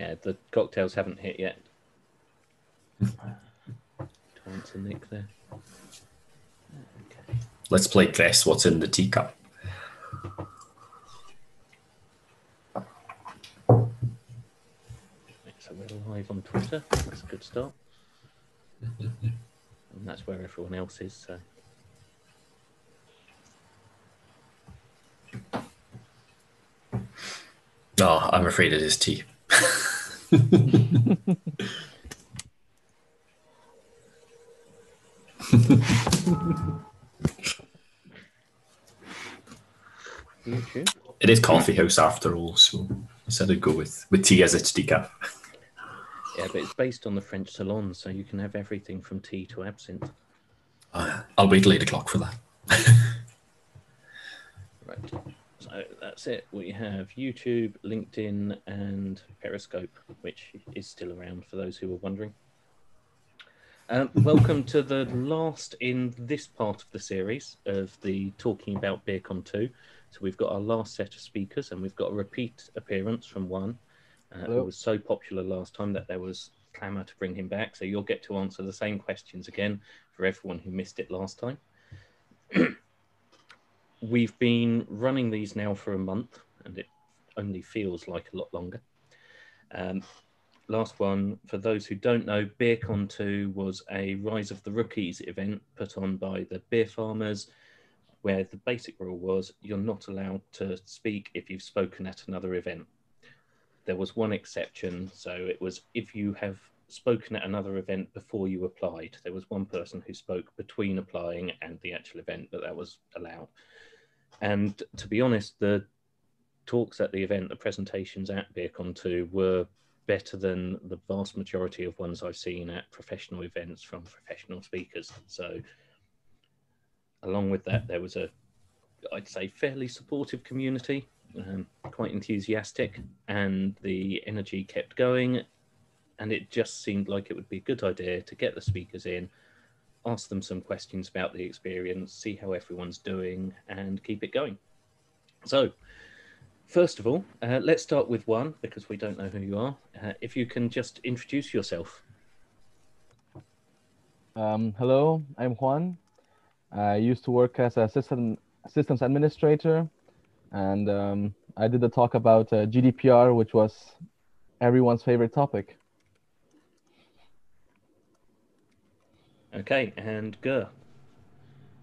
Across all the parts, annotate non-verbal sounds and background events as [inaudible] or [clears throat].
Yeah, the cocktails haven't hit yet. [laughs] to answer Nick there. Okay. Let's play guess what's in the teacup. So we're live on Twitter. That's a good start. [laughs] and that's where everyone else is. So No, I'm afraid it is tea. [laughs] It is coffee house after all, so I said I'd go with, with tea as its decaf. Yeah, but it's based on the French salon, so you can have everything from tea to absinthe. Uh, I'll wait till eight o'clock for that. Right. That's it. We have YouTube, LinkedIn, and Periscope, which is still around for those who are wondering. Um, welcome to the last in this part of the series of the Talking About BeerCon 2. So we've got our last set of speakers, and we've got a repeat appearance from one uh, who was so popular last time that there was clamour to bring him back. So you'll get to answer the same questions again for everyone who missed it last time. [clears throat] We've been running these now for a month, and it only feels like a lot longer. Um, last one, for those who don't know, BeerCon 2 was a Rise of the Rookies event put on by the beer farmers, where the basic rule was you're not allowed to speak if you've spoken at another event. There was one exception, so it was if you have spoken at another event before you applied. There was one person who spoke between applying and the actual event, but that was allowed. And to be honest, the talks at the event, the presentations at BeerCon 2 were better than the vast majority of ones I've seen at professional events from professional speakers. So, along with that, there was a, I'd say, fairly supportive community, um, quite enthusiastic, and the energy kept going. And it just seemed like it would be a good idea to get the speakers in, ask them some questions about the experience, see how everyone's doing, and keep it going. So, first of all, uh, let's start with Juan because we don't know who you are. Uh, if you can just introduce yourself. Um, hello, I'm Juan. I used to work as a system systems administrator, and um, I did the talk about uh, GDPR, which was everyone's favorite topic. Okay, and Gur.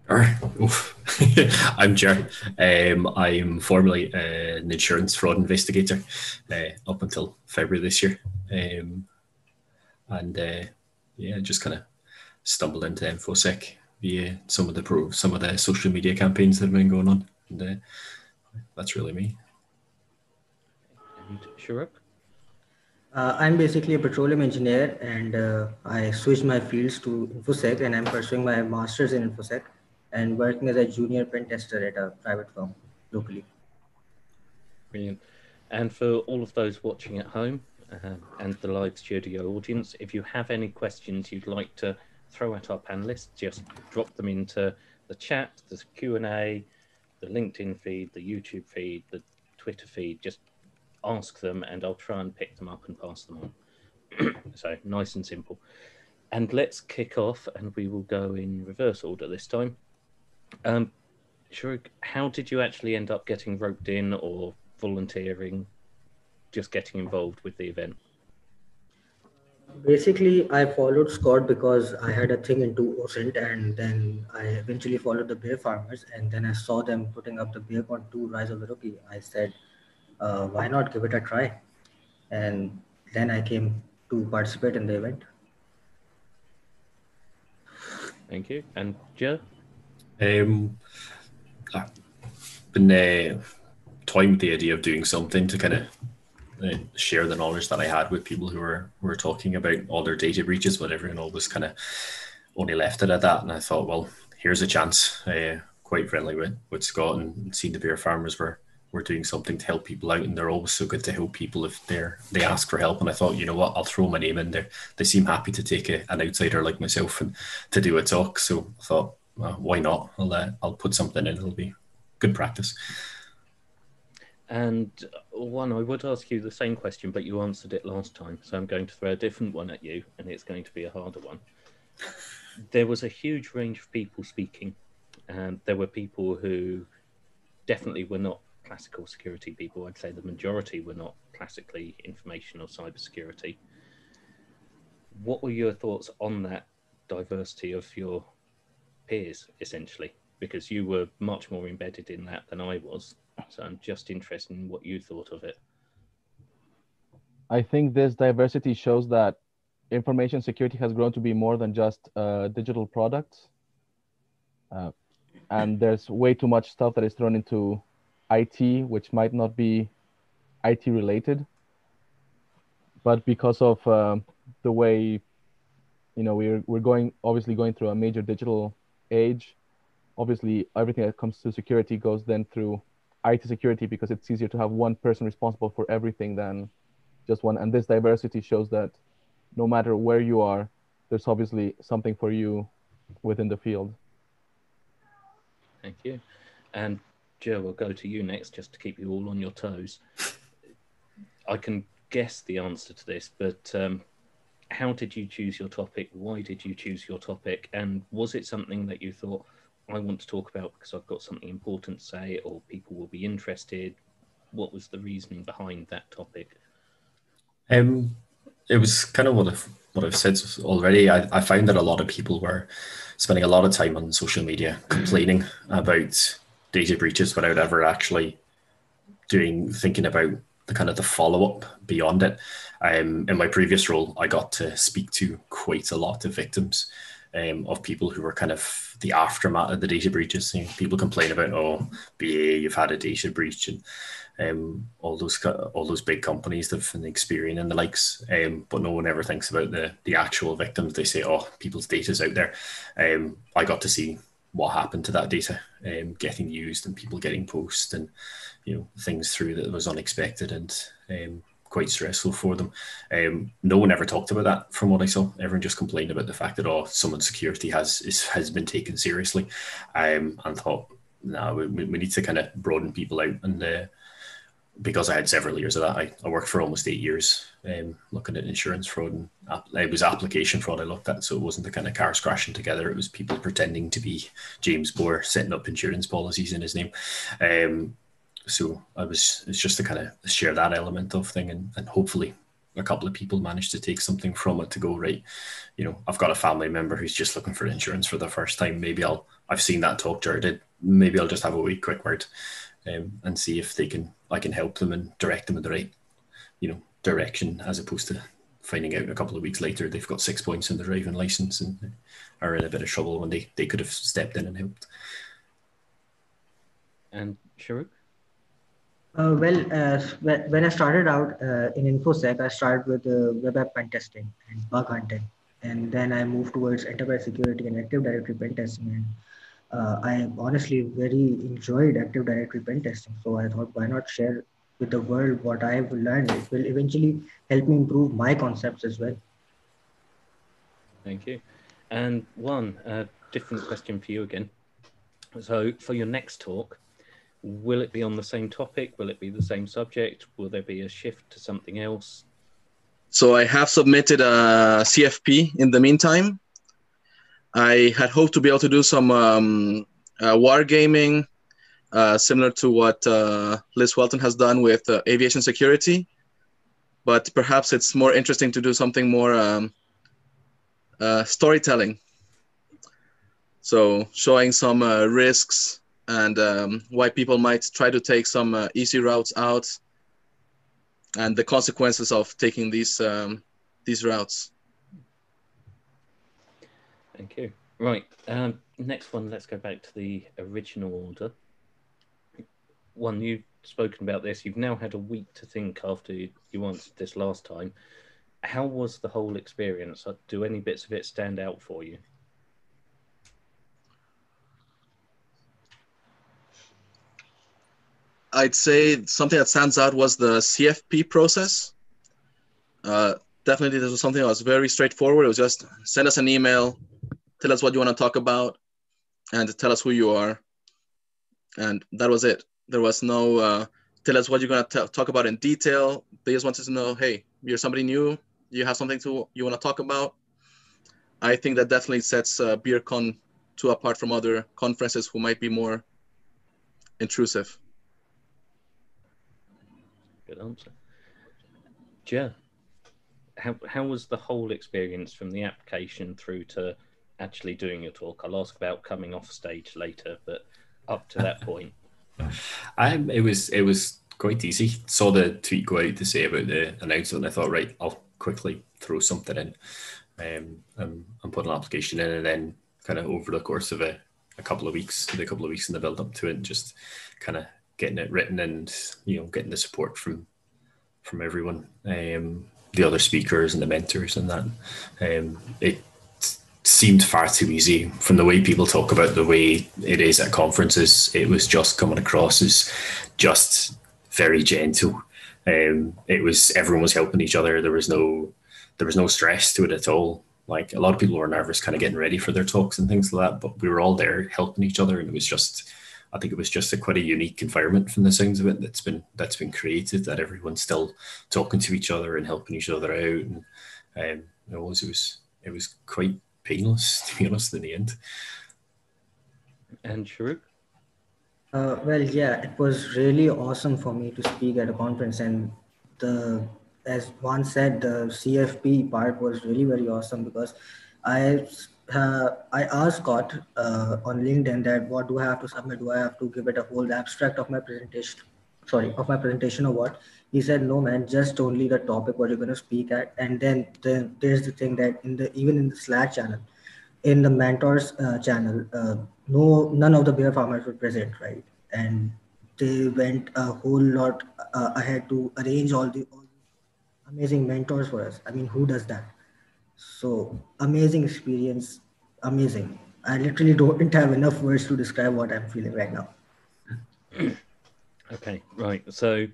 [laughs] I'm Jer. Um, I'm formerly uh, an insurance fraud investigator uh, up until February this year. Um, and uh, yeah, just kind of stumbled into InfoSec via some of the pro, some of the social media campaigns that have been going on. And uh, that's really me. And. Uh, I'm basically a petroleum engineer and uh, I switched my fields to InfoSec and I'm pursuing my master's in InfoSec and working as a junior pen tester at a private firm locally. Brilliant. And for all of those watching at home uh, and the live studio audience, if you have any questions you'd like to throw at our panelists, just drop them into the chat, the Q&A, the LinkedIn feed, the YouTube feed, the Twitter feed. Just ask them and I'll try and pick them up and pass them on. [clears throat] so nice and simple. And let's kick off and we will go in reverse order this time. Um, Sharuk, how did you actually end up getting roped in or volunteering, just getting involved with the event? Basically, I followed Scott because I had a thing into OSINT and then I eventually followed the beer farmers and then I saw them putting up the BeerCon 2 Rise of the Rookie. I said, uh, why not give it a try? And then I came to participate in the event. Thank you. And Joe? Um, I've been uh, toying with the idea of doing something to kind of uh, share the knowledge that I had with people who were who were talking about all their data breaches, but everyone always kind of only left it at that. And I thought, well, here's a chance. Uh, quite friendly with with Scott and seen the beer farmers were were doing something to help people out, and they're always so good to help people if they're they ask for help. And I thought, you know what, I'll throw my name in there. They seem happy to take a, an outsider like myself and to do a talk. So I thought, well, why not? I'll uh, I'll put something in. It'll be good practice. And Juan, I would ask you the same question, but you answered it last time. So I'm going to throw a different one at you, and it's going to be a harder one. There was a huge range of people speaking, and there were people who definitely were not classical security people. I'd say the majority were not classically information or cybersecurity. What were your thoughts on that diversity of your peers, essentially? Because you were much more embedded in that than I was. So I'm just interested in what you thought of it. I think this diversity shows that information security has grown to be more than just uh, digital products. Uh, and there's way too much stuff that is thrown into IT, which might not be IT related. But because of uh, the way, you know, we're, we're going, obviously going through a major digital age, obviously everything that comes to security goes then through IT security because it's easier to have one person responsible for everything than just one. And this diversity shows that no matter where you are, there's obviously something for you within the field. Thank you. And Joe, we'll go to you next just to keep you all on your toes. I can guess the answer to this, but um, how did you choose your topic? Why did you choose your topic? And was it something that you thought, I want to talk about because I've got something important to say, or people will be interested? What was the reasoning behind that topic? Um, it was kind of what I've, what I've said already. I, I found that a lot of people were spending a lot of time on social media complaining about data breaches without ever actually doing thinking about the kind of the follow up beyond it. Um, in my previous role, I got to speak to quite a lot of victims um, of people who were kind of the aftermath of the data breaches. You know, people complain about, oh, BA, you've had a data breach, and um, all those all those big companies that have Experian and the likes. Um, but no one ever thinks about the the actual victims. They say, oh, people's data's out there. Um, I got to see what happened to that data um, getting used and people getting posts and you know things through that was unexpected and um, quite stressful for them. Um, no one ever talked about that from what I saw. Everyone just complained about the fact that oh, someone's security has is, has been taken seriously, um, and thought no, we, we need to kind of broaden people out. And uh, because I had several years of that, I, I worked for almost eight years um, looking at insurance fraud and it was application fraud I looked at. So it wasn't the kind of cars crashing together. It was people pretending to be James Bohr setting up insurance policies in his name. Um, so I was it's just to kind of share that element of thing and, and hopefully a couple of people managed to take something from it to go right you know i've got a family member who's just looking for insurance for the first time maybe i'll i've seen that talk jared did maybe i'll just have a wee quick word um, and see if they can i can help them and direct them in the right you know direction as opposed to finding out a couple of weeks later they've got six points in their driving license and are in a bit of trouble when they, they could have stepped in and helped and Sharuk? Uh, well, uh, when I started out uh, in InfoSec, I started with uh, web app pen testing and bug hunting. And then I moved towards enterprise security and Active Directory pen testing. And uh, I honestly very enjoyed Active Directory pen testing. So I thought, why not share with the world what I've learned? It will eventually help me improve my concepts as well. Thank you. And Juan different question for you again. So for your next talk, will it be on the same topic? Will it be the same subject? Will there be a shift to something else? So I have submitted a CFP in the meantime. I had hoped to be able to do some um, uh, wargaming, uh, similar to what uh, Liz Welton has done with uh, aviation security, but perhaps it's more interesting to do something more um, uh, storytelling. So showing some uh, risks, and um, why people might try to take some easy routes out and the consequences of taking these um, these routes. Thank you. Right. Um, next one. Let's go back to the original order. Juan you've spoken about this. You've now had a week to think after you, answered this last time. How was the whole experience? Do any bits of it stand out for you? I'd say something that stands out was the CFP process. Uh, definitely, this was something that was very straightforward. It was just send us an email, tell us what you want to talk about, and tell us who you are. And that was it. There was no uh, tell us what you're going to talk about in detail. They just wanted to know, hey, you're somebody new. You have something to you want to talk about. I think that definitely sets uh, BeerCon two apart from other conferences who might be more intrusive. Good answer. Yeah. How, how was the whole experience from the application through to actually doing your talk? I'll ask about coming off stage later, but up to that [laughs] point. I it was it was quite easy. Saw the tweet go out to say about the announcement. I thought, right, I'll quickly throw something in um, and, and put an application in, and then kind of over the course of a, a couple of weeks, the couple of weeks in the build up to it, just kind of getting it written and you know getting the support from from everyone, um, the other speakers and the mentors and that. Um, it seemed far too easy from the way people talk about the way it is at conferences. It was just coming across as just very gentle. Um, it was everyone was helping each other. There was no there was no stress to it at all. Like a lot of people were nervous, kind of getting ready for their talks and things like that, but we were all there helping each other, and it was just I think it was just a quite a unique environment from the sounds of it that's been that's been created. That everyone's still talking to each other and helping each other out, and um, it was it was it was quite painless [laughs] to be honest in the end. And Sharuk. Uh, well, yeah, it was really awesome for me to speak at a conference, and the as Juan said, the CFP part was really very awesome because I uh, I asked Scott uh, on LinkedIn that what do I have to submit? Do I have to give it a whole abstract of my presentation? Sorry, of my presentation or what? He said, no, man, just only the topic what you're going to speak at. And then, then there's the thing that in the even in the Slack channel, in the mentors uh, channel, uh, no, none of the beer farmers were present, right? And they went a whole lot uh, ahead to arrange all the all amazing mentors for us. I mean, who does that? So amazing experience, amazing. I literally don't have enough words to describe what I'm feeling right now. [clears throat] okay, right. So,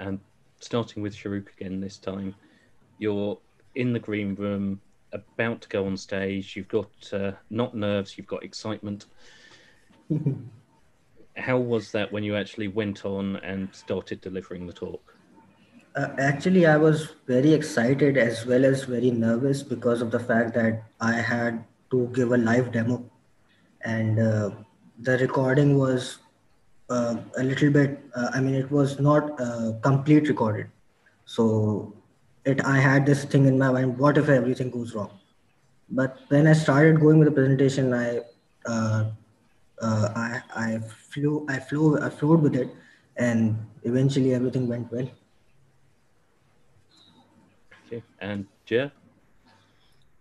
um, starting with Sharuk again this time, you're in the green room, about to go on stage. You've got uh, not nerves, you've got excitement. [laughs] How was that when you actually went on and started delivering the talk? Uh, actually, I was very excited as well as very nervous because of the fact that I had to give a live demo, and uh, the recording was uh, a little bit. Uh, I mean, it was not uh, complete recorded, so it. I had this thing in my mind: what if everything goes wrong? But when I started going with the presentation, I uh, I I flew I flew I flowed with it, and eventually everything went well. Okay. And Jeff?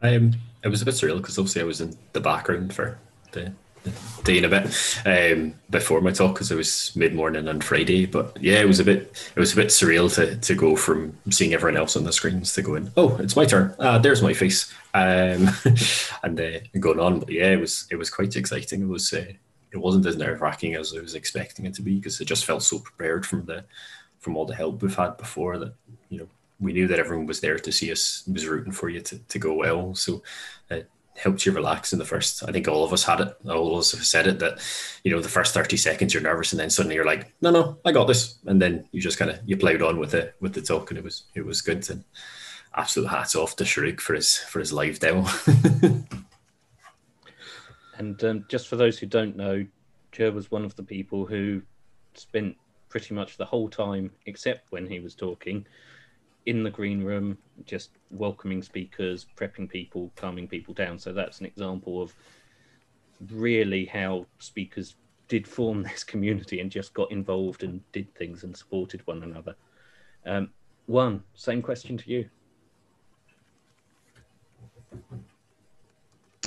Um, it was a bit surreal because obviously I was in the background for the, the day and a bit um, before my talk because it was mid morning on Friday. But yeah, it was a bit it was a bit surreal to to go from seeing everyone else on the screens to going, oh, it's my turn. Ah, there's my face, um, [laughs] and, uh, going on. But yeah, it was it was quite exciting. It was. Uh, it wasn't as nerve wracking as I was expecting it to be because it just felt so prepared from the from all the help we've had before that you know we knew that everyone was there to see us, was rooting for you to, to go well. So it helped you relax in the first. I think all of us had it. All of us have said it that, you know, the first 30 seconds you're nervous and then suddenly you're like, no, no, I got this. And then you just kind of, you played on with it, with the talk and it was, it was good. And absolute hats off to Sharuk for his, for his live demo. [laughs] and um, just for those who don't know, Joe was one of the people who spent pretty much the whole time, except when he was talking, in the green room, just welcoming speakers, prepping people, calming people down. So that's an example of really how speakers did form [laughs] this community and just got involved and did things and supported one another. Um, Juan, same question to you.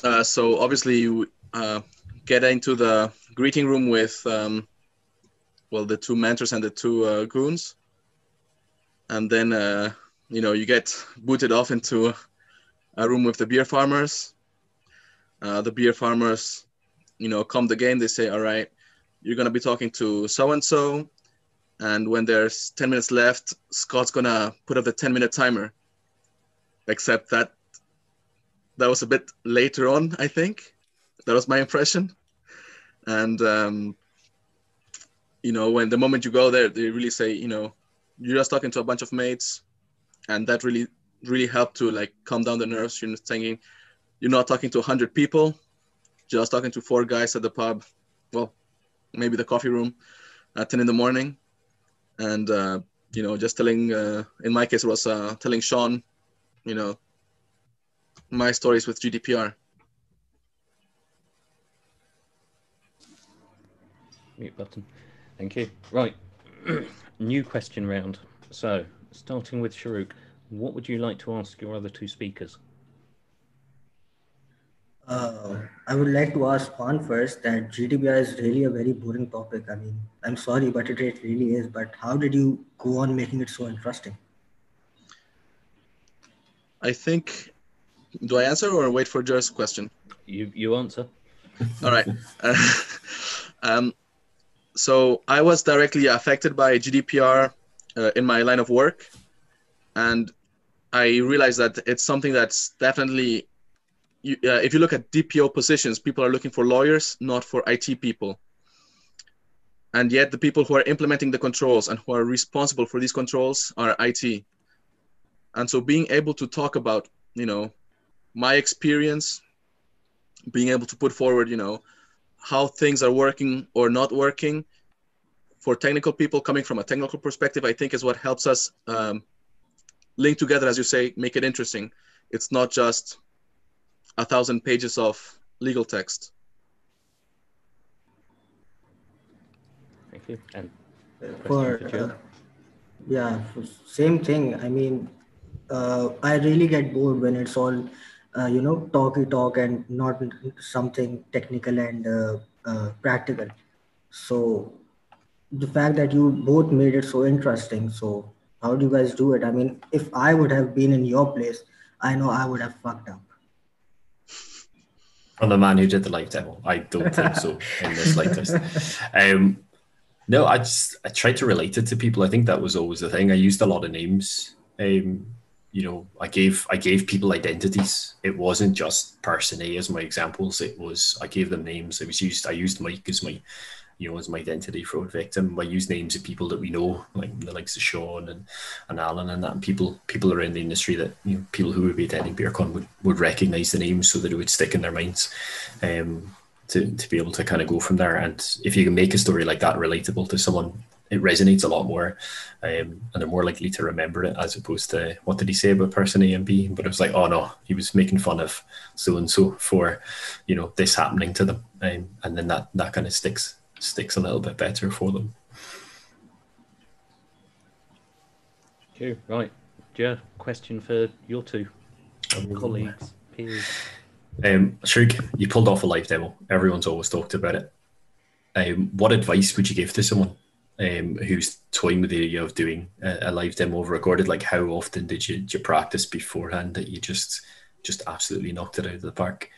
Uh, so obviously you uh, get into the greeting room with, um, well, the two mentors and the two uh, goons and then uh, you know you get booted off into a room with the beer farmers. Uh, the beer farmers, you know, come the game. They say, "All right, you're gonna be talking to so and so," and when there's 10 minutes left, Scott's gonna put up the 10 minute timer. Except that that was a bit later on, I think. That was my impression, and um, you know, when the moment you go there, they really say, you know, you're just talking to a bunch of mates, and that really really helped to like calm down the nerves. You're thinking you're not talking to hundred people, just talking to four guys at the pub, well, maybe the coffee room, at ten in the morning, and uh, you know, just telling. Uh, in my case, it was uh, telling Sean, you know, my stories with GDPR. Mute button. Thank you. Right. [clears throat] New question round. So, starting with Sharuk, what would you like to ask your other two speakers? Uh, I would like to ask Juan first that GDPR is really a very boring topic. I mean, I'm sorry, but it, it really is. But how did you go on making it so interesting? I think. Do I answer or wait for Jer's question? You you answer. All right. Uh, [laughs] um, so I was directly affected by GDPR uh, in my line of work, and I realized that it's something that's definitely. You, uh, if you look at DPO positions, people are looking for lawyers, not for IT people. And yet, the people who are implementing the controls and who are responsible for these controls are IT. And so, being able to talk about, you know, my experience, being able to put forward, you know, how things are working or not working for technical people coming from a technical perspective, I think is what helps us um, link together, as you say, make it interesting. It's not just a thousand pages of legal text. Thank you. And For, for uh, yeah, for same thing. I mean, uh, I really get bored when it's all, uh, you know, talky talk and not something technical and uh, uh, practical. So the fact that you both made it so interesting. So how do you guys do it? I mean, if I would have been in your place, I know I would have fucked up. From the man who did the live demo, I don't think so [laughs] in the slightest. Um, no, I just I tried to relate it to people. I think that was always the thing. I used a lot of names. Um, you know, I gave I gave people identities. It wasn't just person A as my examples. It was I gave them names. It was used. I used Mike as my you know, as my identity fraud victim. I use names of people that we know, like the likes of Sean and, and Alan and that, and people people around the industry that you know, people who would be attending BeerCon would, would recognize the names so that it would stick in their minds. Um, to, to be able to kind of go from there. And if you can make a story like that relatable to someone, it resonates a lot more, um, and they're more likely to remember it as opposed to what did he say about person A and B? But it was like, oh no, he was making fun of so and so for, you know, this happening to them, um, and then that that kind of sticks sticks a little bit better for them. You. Right. Jer, question for your two colleagues, peers. Um, Shug, you pulled off a live demo. Everyone's always talked about it. Um, what advice would you give to someone um, who's toying with the idea of doing a, a live demo recorded? Like, how often did you, did you practice beforehand that you just just absolutely knocked it out of the park?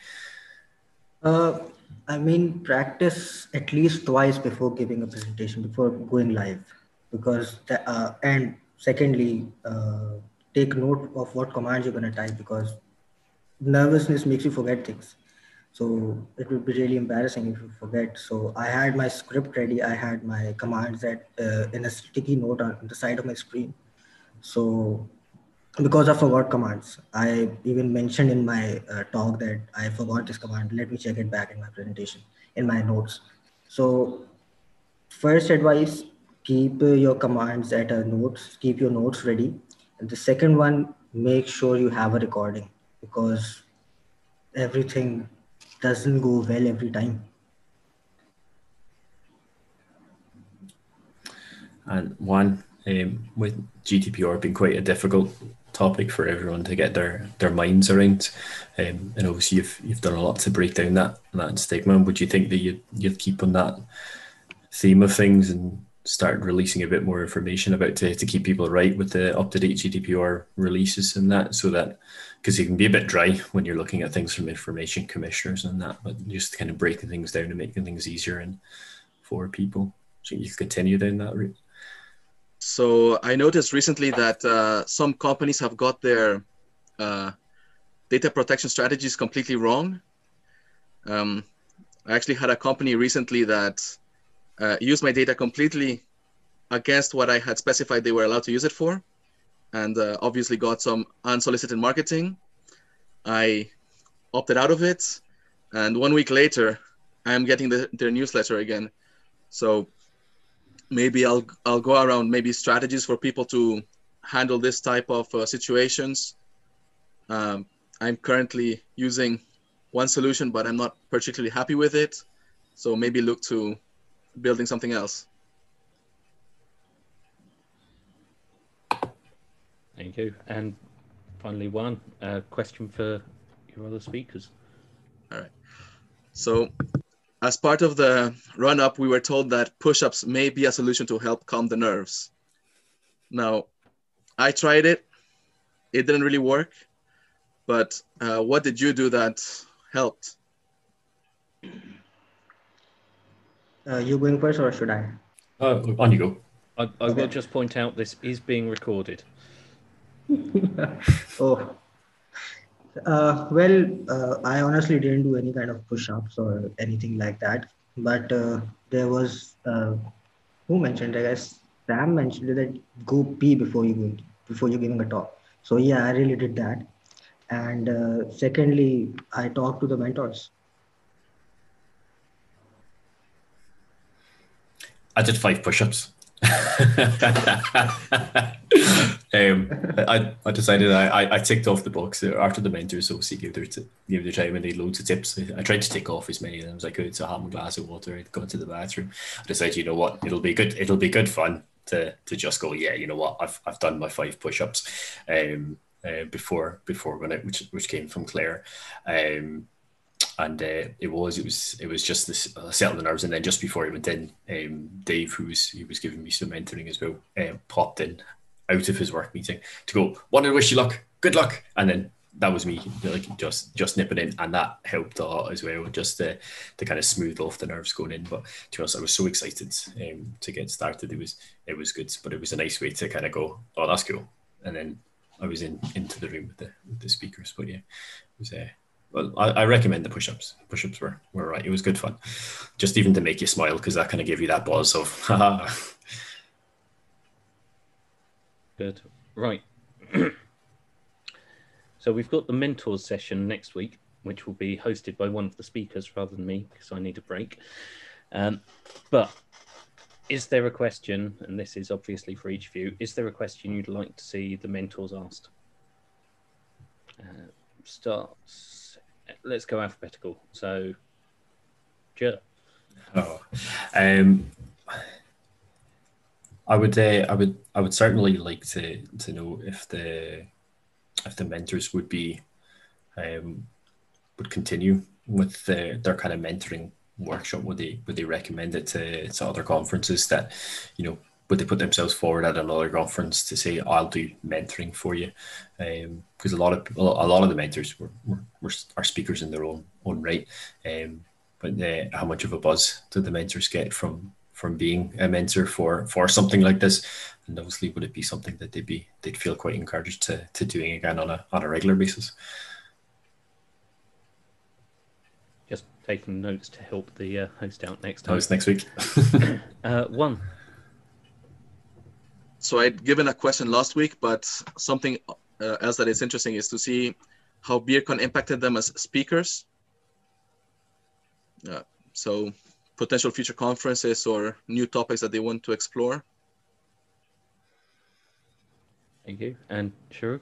Uh, I mean, practice at least twice before giving a presentation, before going live, because the, uh, and secondly, uh, take note of what commands you're gonna type because nervousness makes you forget things. So it would be really embarrassing if you forget. So I had my script ready. I had my commands at uh, in a sticky note on the side of my screen. So because I forgot commands, I even mentioned in my uh, talk that I forgot this command. Let me check it back in my presentation, in my notes. So first advice, keep uh, your commands at a notes, keep your notes ready. And the second one, make sure you have a recording because everything doesn't go well every time. And Juan, um, with GDPR being quite a difficult topic for everyone to get their their minds around, um, and obviously you've you've done a lot to break down that that stigma. Would you think that you you'd keep on that theme of things and start releasing a bit more information about to, to keep people right with the up to date GDPR releases and that, so that because it can be a bit dry when you're looking at things from information commissioners and that, but just kind of breaking things down and making things easier and for people. So you can continue down that route. So I noticed recently that uh, some companies have got their uh, data protection strategies completely wrong. Um, I actually had a company recently that uh, used my data completely against what I had specified they were allowed to use it for, and uh, obviously got some unsolicited marketing. I opted out of it, and one week later, I am getting the, their newsletter again. So maybe I'll I'll go around maybe strategies for people to handle this type of uh, situations. Um, I'm currently using one solution, but I'm not particularly happy with it. So maybe look to building something else. Thank you. And finally, Juan uh, question for your other speakers. All right. So, as part of the run up, we were told that push ups may be a solution to help calm the nerves. Now, I tried it, it didn't really work. But uh, what did you do that helped? Uh, you going first or should I? Uh, on you go. I, I will just point out this is being recorded. [laughs] oh. Uh, well, uh, I honestly didn't do any kind of push-ups or anything like that. But uh, there was uh, who mentioned? I guess Sam mentioned that go pee before you go before you're giving a talk. So yeah, I really did that. And uh, secondly, I talked to the mentors. I did five push-ups. [laughs] um, I, I decided I, I, ticked off the box after the mentors obviously gave their t- gave their time and they loads of tips. I tried to tick off as many of them as I could. So I had my glass of water, I'd gone to the bathroom. I decided, you know what, it'll be good. It'll be good fun to to just go. Yeah, you know what, I've I've done my five push-ups. Um, uh, before before when it which which came from Claire. Um, and uh, it was it was it was just this uh, the nerves. And then just before he went in um, Dave who was he was giving me some mentoring as well um, popped in out of his work meeting to go want to wish you luck. Good luck. And then that was me like just just nipping in. And that helped a lot as well just to, to kind of smooth off the nerves going in. But to be honest I was so excited um, to get started. It was it was good but it was a nice way to kind of go oh that's cool. And then I was in into the room with the with the speakers. But yeah it was uh, well, I, I recommend the push-ups. Push-ups were were right. It was good fun, just even to make you smile because that kind of gave you that buzz of, [laughs] haha. Good. Right. [clears throat] so we've got the mentors session next week, which will be hosted by one of the speakers rather than me because I need a break. Um, but is there a question, and this is obviously for each of you, is there a question you'd like to see the mentors asked? Uh, starts. Let's go alphabetical. So, Jer. Oh, um, I would, uh, I would, I would certainly like to to know if the if the mentors would be um, would continue with the, their kind of mentoring workshop. Would they would they recommend it to, to other conferences that you know would they put themselves forward at another conference to say I'll do mentoring for you because a lot of a lot of the mentors were, were, were are speakers in their own own right um, but uh, how much of a buzz do the mentors get from from being a mentor for for something like this and obviously would it be something that they'd be they'd feel quite encouraged to to doing again on a on a regular basis Just taking notes to help the uh, host out next time. was next week [laughs] Uh, Juan. So I'd given a question last week, but something uh, else that is interesting is to see how BeerCon impacted them as speakers. Uh, so potential future conferences or new topics that they want to explore. Thank you. And Sharuk?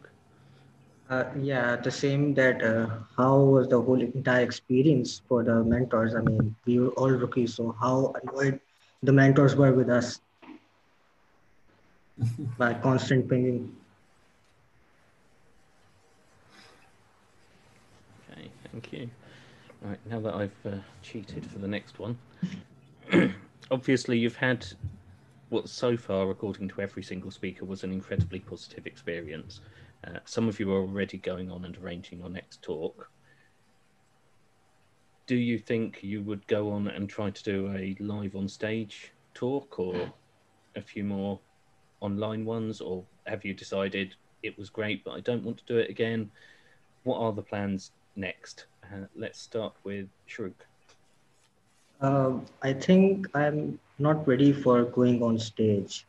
Uh, yeah, the same that uh, how was the whole entire experience for the mentors? I mean, we were all rookies, so how annoyed the mentors were with us by constant pinging. Okay, thank you. Right, now that I've uh, cheated for the next one, [clears throat] obviously you've had what so far, according to every single speaker, was an incredibly positive experience. Uh, some of you are already going on and arranging your next talk. Do you think you would go on and try to do a live on stage talk or a few more online ones, or have you decided it was great, but I don't want to do it again? What are the plans next? Uh, let's start with Shrug. Um, I think I'm not ready for going on stage.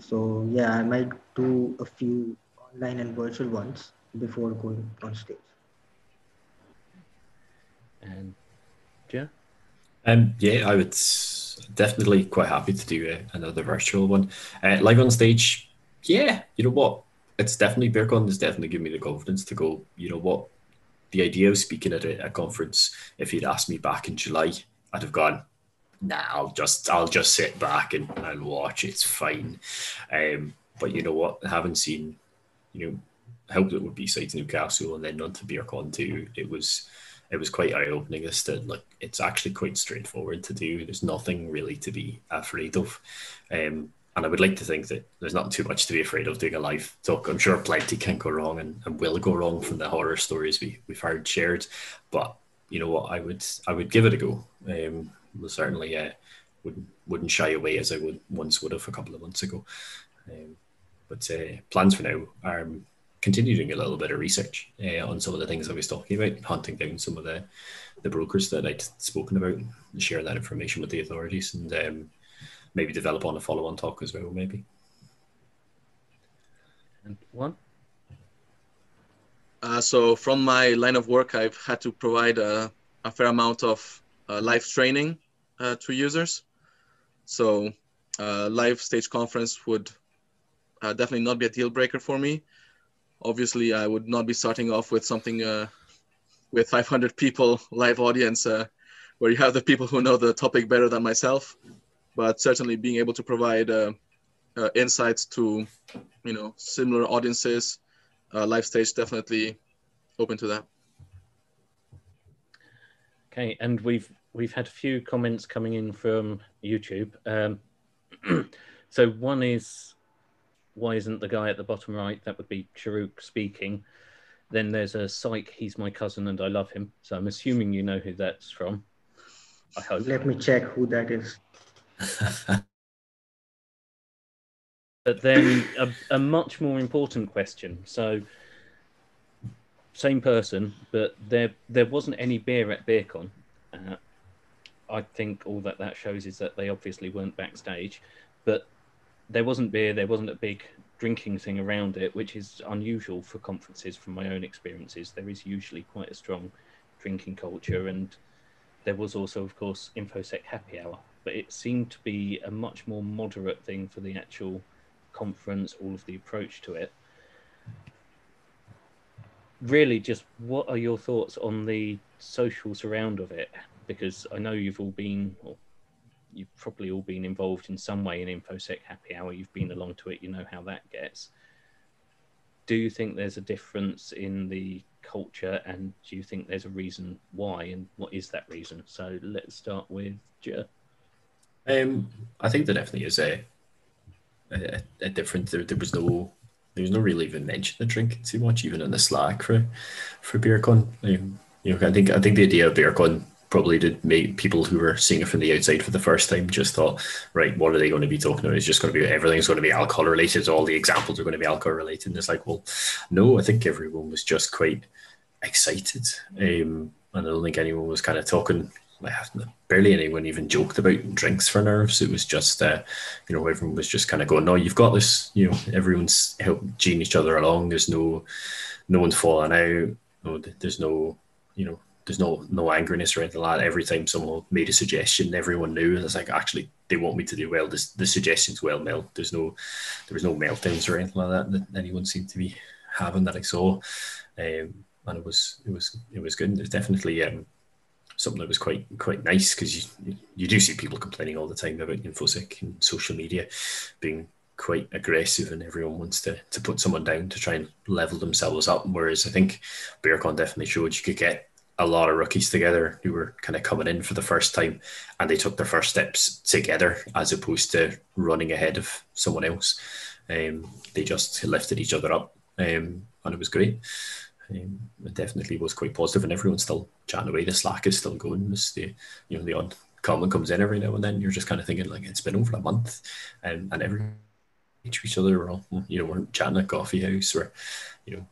So yeah, I might do a few online and virtual ones before going on stage. And yeah, Um, yeah, I would definitely quite happy to do uh, another virtual one. Uh, live on stage, yeah, you know what? It's definitely BeerCon has definitely given me the confidence to go. You know what? The idea of speaking at a, a conference, if you'd asked me back in July, I'd have gone, nah, I'll just I'll just sit back and, and watch. It's fine. Um, but you know what? Having seen, you know, how it would be sight Newcastle and then on to BeerCon too, it was it was quite eye opening as to like it's actually quite straightforward to do. There's nothing really to be afraid of. Um, and I would like to think that there's not too much to be afraid of doing a live talk. I'm sure plenty can go wrong and, and will go wrong from the horror stories we, we've heard shared. But you know what, I would I would give it a go. Um, well, certainly uh, wouldn't wouldn't shy away as I would once would have a couple of months ago. Um, but uh, plans for now are um, continue doing a little bit of research uh, on some of the things I was talking about, hunting down some of the the brokers that I'd spoken about, and share that information with the authorities, and um, maybe develop on a follow-on talk as well. Maybe. and Juan. Uh, so from my line of work, I've had to provide a, a fair amount of uh, live training uh, to users. So uh, live stage conference would uh, definitely not be a deal breaker for me. Obviously, I would not be starting off with something uh, with 500 people live audience uh, where you have the people who know the topic better than myself. But certainly being able to provide uh, uh, insights to, you know, similar audiences, uh, live stage definitely open to that. Okay, and we've we've had a few comments coming in from YouTube. Um, [clears throat] so one is, why isn't the guy at the bottom right? That would be Sharuk speaking. Then there's a psych. He's my cousin and I love him. So I'm assuming you know who that's from. I hope. Let me check who that is. [laughs] But then a, a much more important question. So, same person, but there there wasn't any beer at BeerCon. Uh, I think all that that shows is that they obviously weren't backstage, but there wasn't beer. There wasn't a big drinking thing around it, which is unusual for conferences. From my own experiences, there is usually quite a strong drinking culture, and there was also, of course, InfoSec happy hour. But it seemed to be a much more moderate thing for the actual conference, all of the approach to it. Really, just what are your thoughts on the social surround of it? Because I know you've all been, or you've probably all been involved in some way in InfoSec Happy Hour. You've been along to it, you know how that gets. Do you think there's a difference in the culture, and do you think there's a reason why, and what is that reason? So let's start with Jer. Um, I think there definitely is a a, a difference. There, there was no there was no really even mention of drinking too much, even in the Slack for for BeerCon. Um, you know, I think I think the idea of BeerCon probably did make people who were seeing it from the outside for the first time just thought, right, what are they going to be talking about? It's just going to be everything's going to be alcohol related. All the examples are going to be alcohol related. And it's like, well, no, I think everyone was just quite excited. Um, and I don't think anyone was kind of talking. Barely anyone even joked about drinks for nerves. It was just, uh, you know, everyone was just kind of going, "No, you've got this." You know, everyone's helping gene each other along. There's no, no one's falling out. No, there's no, you know, there's no no angriness or anything like that. Every time someone made a suggestion, everyone knew, and it's like actually they want me to do well. This the suggestion's well melt. There's no, there was no meltdowns or anything like that that anyone seemed to be having that I saw, um, and it was it was it was good. There's definitely um, something that was quite quite nice because you you do see people complaining all the time about infosec and social media being quite aggressive and everyone wants to, to put someone down to try and level themselves up. Whereas I think BeerCon definitely showed you could get a lot of rookies together who were kind of coming in for the first time and they took their first steps together as opposed to running ahead of someone else. Um, they just lifted each other up um, and it was great. Um, it definitely was quite positive and everyone's still chatting away. The Slack is still going. The, you know, the odd comment comes in every now and then. You're just kind of thinking like it's been over a month and, and everyone to each other. We're all, you know, we're chatting at coffee house. We're, you know,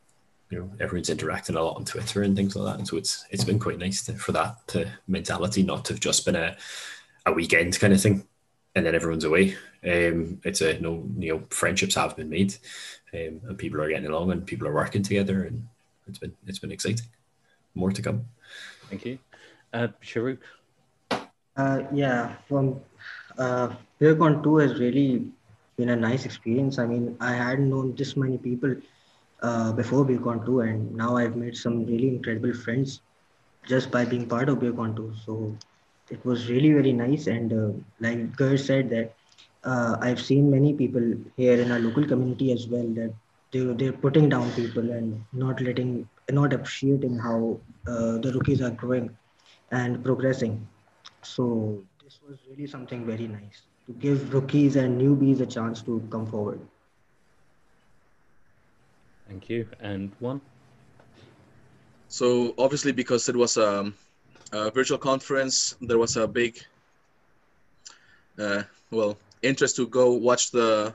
you know everyone's interacting a lot on Twitter and things like that. And so it's it's been quite nice to, for that to mentality not to have just been a a weekend kind of thing, and then everyone's away. Um, it's a no, you know, friendships have been made, um, and people are getting along and people are working together, and it's been it's been exciting. More to come. Thank you, uh, Sharuk. Uh, yeah, from uh, BeerCon 2 has really been a nice experience. I mean, I hadn't known this many people uh, before BeerCon 2, and now I've made some really incredible friends just by being part of BeerCon 2. So it was really very nice. And uh, like Ger said, that uh, I've seen many people here in our local community as well that they they're putting down people and not letting, not appreciating how uh, the rookies are growing and progressing. So this was really something very nice to give rookies and newbies a chance to come forward. Thank you. And Juan. So obviously, because it was a, a virtual conference, there was a big, uh, well, interest to go watch the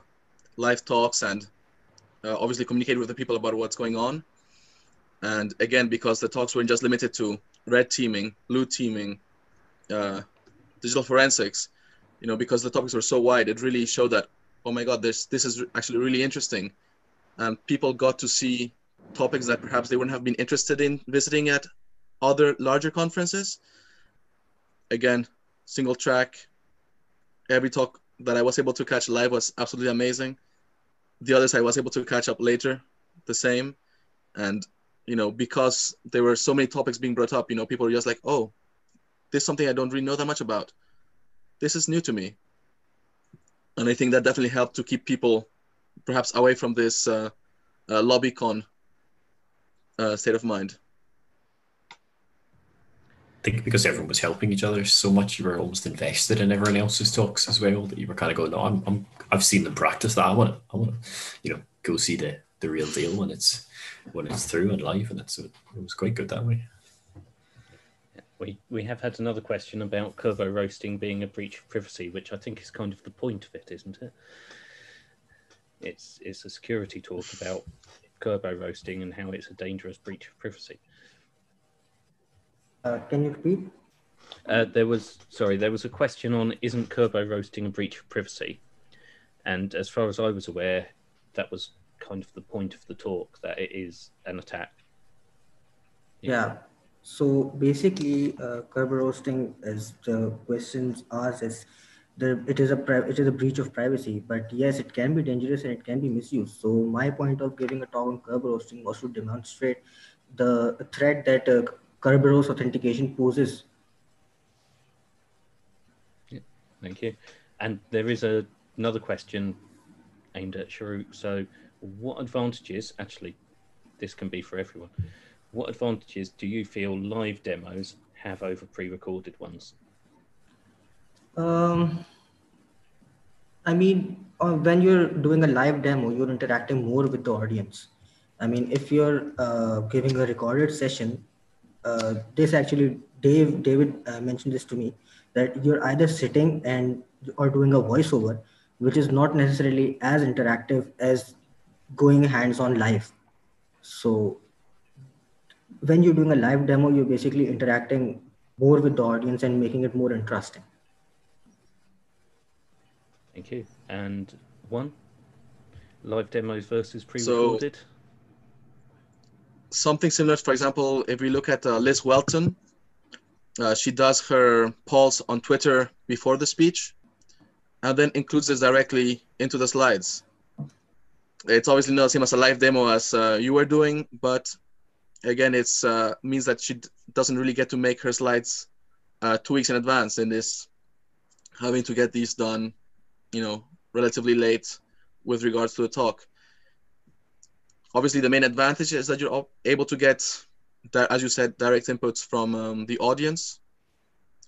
live talks and uh, obviously communicate with the people about what's going on. And again, because the talks weren't just limited to red teaming, blue teaming, uh, digital forensics, you know, because the topics were so wide, it really showed that, oh my God, this this is actually really interesting and people got to see topics that perhaps they wouldn't have been interested in visiting at other larger conferences. Again, single track. Every talk that I was able to catch live was absolutely amazing. The others I was able to catch up later, the same. And, you know, because there were so many topics being brought up, you know, people were just like, oh, this is something I don't really know that much about. This is new to me. And I think that definitely helped to keep people perhaps away from this uh, uh, lobbycon uh, state of mind. I think because everyone was helping each other so much, you were almost invested in everyone else's talks as well. That you were kind of going, "No, I'm, I'm I've seen them practice that. I want to, I want to, you know, go see the the real deal when it's when it's through and live, and it's it was quite good that way." We, we have had another question about Kerberoasting being a breach of privacy, which I think is kind of the point of it, isn't it? It's it's a security talk about Kerberoasting and how it's a dangerous breach of privacy. Uh, can you repeat? Uh, there was sorry, there was a question on isn't Kerberoasting a breach of privacy? And as far as I was aware, that was kind of the point of the talk that it is an attack. Yeah. yeah. So basically, uh, Kerberoasting, as the questions asked, is the, it is a it is a breach of privacy but yes it can be dangerous and it can be misused. So my point of giving a talk on Kerberos was to demonstrate the threat that uh, Kerberos authentication poses. Yeah, thank you. And there is a, another question aimed at Sharuk so what advantages actually this can be for everyone. What advantages do you feel live demos have over pre-recorded ones um, I mean, uh, when you're doing a live demo, you're interacting more with the audience. I mean, if you're uh, giving a recorded session, uh, this actually Dave David uh, mentioned this to me that you're either sitting and or doing a voiceover, which is not necessarily as interactive as going hands-on live. So when you're doing a live demo, you're basically interacting more with the audience and making it more interesting. Thank you. And Juan live demos versus pre-recorded. So, something similar. For example, if we look at uh, Liz Welton, uh, she does her polls on Twitter before the speech, and then includes this directly into the slides. It's obviously not the same as a live demo as uh, you were doing, but again, it uh, means that she doesn't really get to make her slides uh, two weeks in advance, and is having to get these done you know, relatively late with regards to the talk. Obviously, the main advantage is that you're able to get, as you said, direct inputs from um, the audience.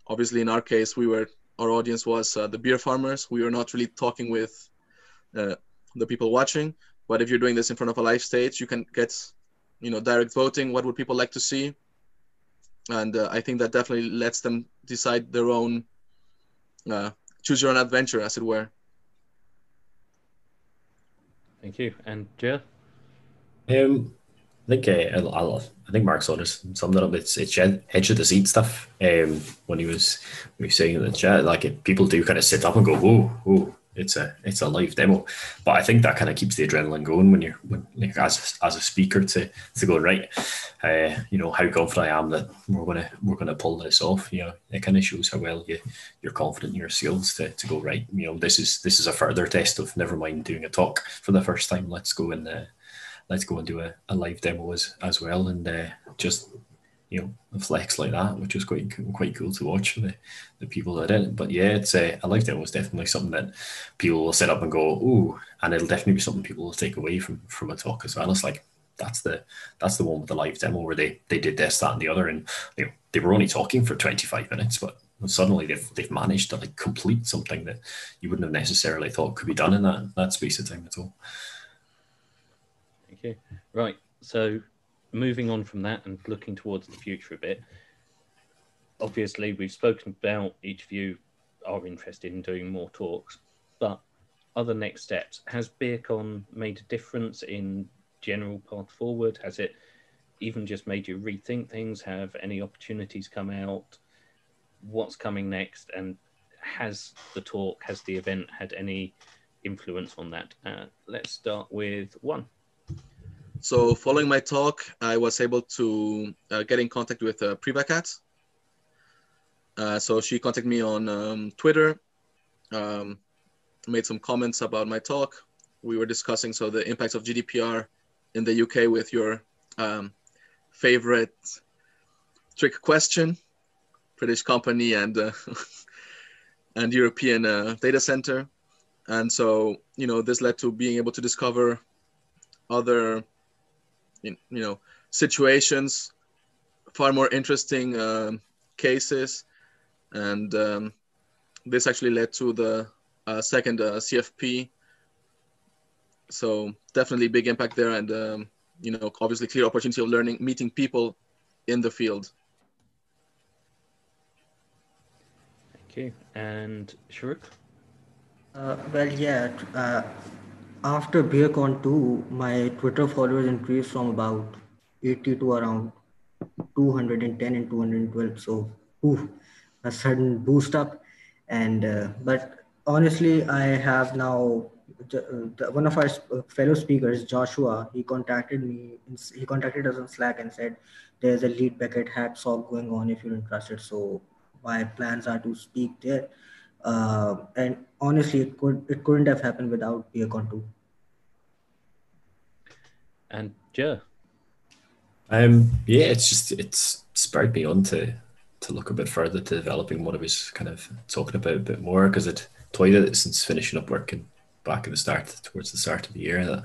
Obviously, in our case, we were our audience was uh, the beer farmers. We were not really talking with uh, the people watching. But if you're doing this in front of a live stage, you can get, you know, direct voting. What would people like to see? And uh, I think that definitely lets them decide their own uh, choose your own adventure, as it were. Thank you. And Joe? Um, think uh, I'll, I'll, I think Mark's honest summed it up. It's it's edge of the seat stuff. Um, when he was when he was saying in the chat, like it, people do kind of sit up and go, "Whoa, whoa!" It's a it's a live demo, but I think that kind of keeps the adrenaline going when you're when like, as as a speaker to to go right. Uh, you know how confident I am that we're gonna we're gonna pull this off. You know it kind of shows how well you you're confident in your skills to, to go right. You know this is this is a further test of never mind doing a talk for the first time. Let's go and uh, let's go and do a, a live demo as as well and uh, just you know a flex like that, which was quite quite cool to watch for the, the people that did it. But yeah, it's uh, a live demo is definitely something that people will set up and go, ooh, and it'll definitely be something people will take away from from a talk as well. It's like that's the that's the one with the live demo where they they did this, that, and the other, and you know, they were only talking for 25 minutes, but suddenly they've they've managed to like complete something that you wouldn't have necessarily thought could be done in that that space of time at all. You. Right. So moving on from that and looking towards the future a bit, obviously we've spoken about each of you are interested in doing more talks, but other next steps. Has BeerCon made a difference in general path forward? Has it even just made you rethink things? Have any opportunities come out? What's coming next? And has the talk, has the event had any influence on that? Uh, let's start with Juan. So following my talk, I was able to uh, get in contact with uh, Privacat. Uh, so she contacted me on um, Twitter, um, made some comments about my talk. We were discussing so the impacts of GDPR in the UK with your um, favorite trick question, British company and uh, [laughs] and European uh, data center, and so you know this led to being able to discover other you know situations, far more interesting um, cases, and um, this actually led to the uh, second uh, CFP. So definitely big impact there, and um, you know obviously clear opportunity of learning, meeting people in the field. Thank you. And Sharuk? Uh, well, yeah. After BeerCon 2, my Twitter followers increased from about 80 to around 210 and 212. So, ooh, a sudden boost up. And uh, but honestly, I have now one of our fellow speakers, Joshua. He contacted me. He contacted us on Slack and said, "There's a lead Beckett hack talk going on. If you're interested." So my plans are to speak there uh, and honestly, it could it couldn't have happened without BeerCon 2. And Joe. Um, yeah, it's just it's spurred me on to to look a bit further to developing what I was kind of talking about a bit more because it toyed it since finishing up work and back at the start towards the start of the year that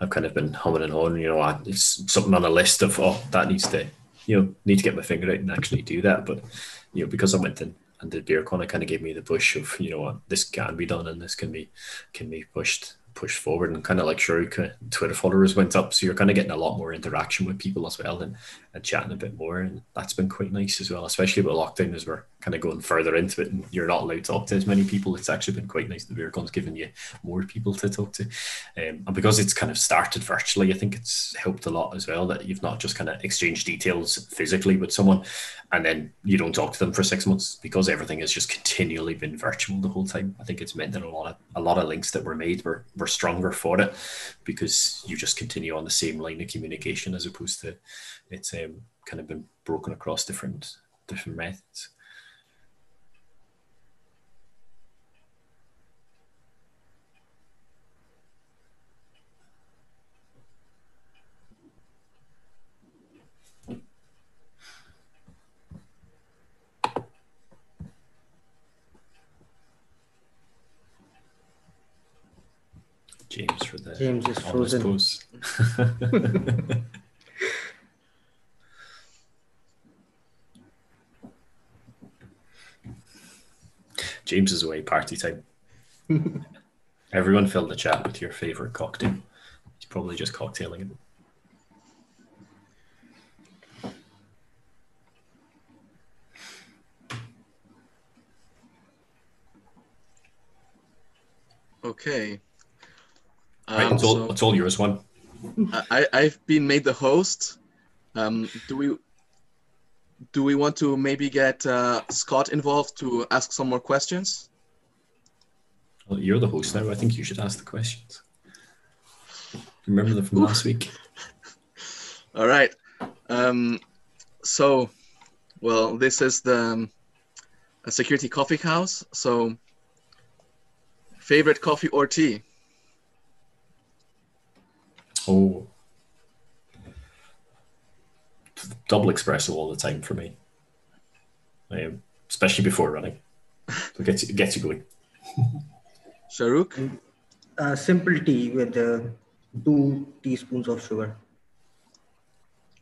I've kind of been humming and hawing. You know, it's something on a list of oh that needs to you know need to get my finger out and actually do that. But you know because I went in and the BeerCon, it kind of gave me the push of you know what this can be done and this can be can be pushed pushed forward and kind of like sure Twitter followers went up, so you're kind of getting a lot more interaction with people as well and, and chatting a bit more, and that's been quite nice as well, especially with lockdown as we're kind of going further into it and you're not allowed to talk to as many people. It's actually been quite nice. The BeerCon's given you more people to talk to, um, and because it's kind of started virtually, I think it's helped a lot as well that you've not just kind of exchanged details physically with someone, and then you don't talk to them for six months because everything has just continually been virtual the whole time. I think it's meant that a lot of a lot of links that were made were, were stronger for it because you just continue on the same line of communication as opposed to it's um, kind of been broken across different different methods. James for the James is frozen. [laughs] James is away party time. [laughs] Everyone fill the chat with your favorite cocktail. He's probably just cocktailing it. Okay. Right, Um, it's all so- it's all yours. Juan. I, I've been made the host. Um, do we do we want to maybe get uh, Scott involved to ask some more questions? Well, you're the host now. I think you should ask the questions. Remember them from last week. [laughs] All right. Um, so, well, this is the um, a security coffee house. So, favorite coffee or tea? Oh, double espresso all the time for me. Um, especially before running. So it gets you, gets you going. [laughs] Sharuk? Uh, simple tea with uh, two teaspoons of sugar.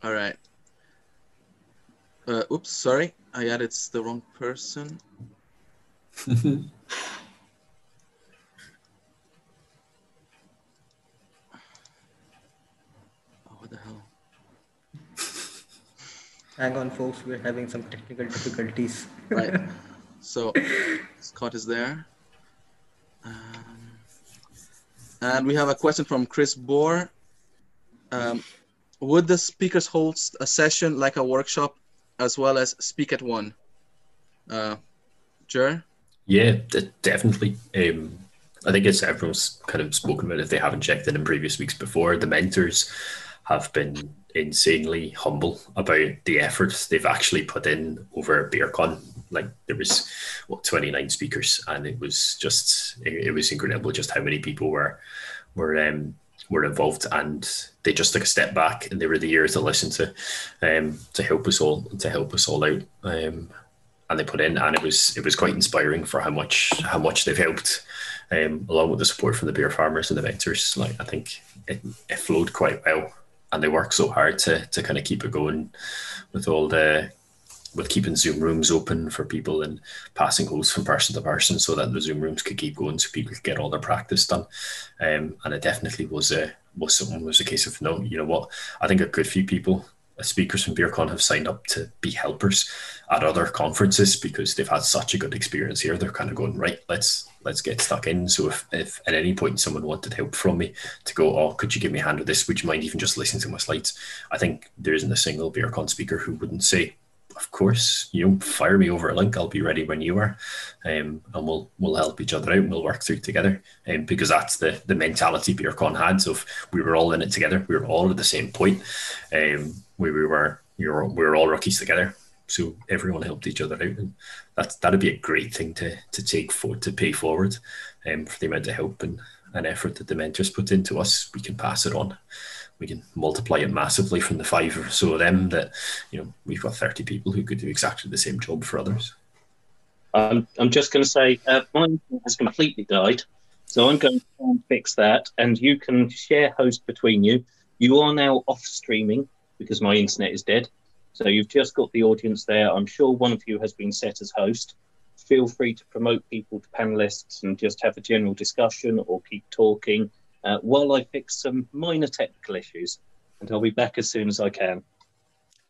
All right. Uh, oops, sorry. I added the wrong person. [laughs] Oh, what the hell? Hang on, folks, we're having some technical difficulties. Right. [laughs] So Scott is there. Um, and we have a question from Chris Bohr. Um, would the speakers hold a session like a workshop as well as speak at one? Uh, Jer? Yeah, d- definitely. Um, I think it's everyone's kind of spoken about if they haven't checked in in previous weeks before. The mentors have been insanely humble about the efforts they've actually put in over BeerCon. Like there was what 29 speakers, and it was just it, it was incredible just how many people were were um, were involved, and they just took a step back, and they were the ears to listen to um, to help us all to help us all out. Um, and they put in, and it was it was quite inspiring for how much how much they've helped, um, along with the support from the beer farmers and the mentors. Like I think it, it flowed quite well, and they work so hard to to kind of keep it going with all the with keeping Zoom rooms open for people and passing hosts from person to person so that the Zoom rooms could keep going so people could get all their practice done. Um, and it definitely was a was something was a case of no, you know what? I think a good few people speakers from BeerCon have signed up to be helpers at other conferences because they've had such a good experience here. They're kind of going right. Let's let's get stuck in. So if, if at any point someone wanted help from me to go, oh, could you give me a hand with this? Would you mind even just listening to my slides? I think there isn't a single BeerCon speaker who wouldn't say, of course, you know, fire me over a link. I'll be ready when you are, um, and we'll we'll help each other out. and We'll work through together, um, because that's the the mentality BeerCon had. So if we were all in it together, we were all at the same point. Um, we, we were we were we were all rookies together. So everyone helped each other out, and that that'd be a great thing to to take for to pay forward, um, for the amount of help and, and effort that the mentors put into us. We can pass it on we can multiply it massively from the five or so of them that you know we've got 30 people who could do exactly the same job for others I'm, I'm just going to say uh, mine has completely died, so I'm going to try and fix that, and you can share host between you. You are now off streaming because my internet is dead, so you've just got the audience there. I'm sure one of you has been set as host. Feel free to promote people to panelists and just have a general discussion or keep talking uh, while I fix some minor technical issues, and I'll be back as soon as I can.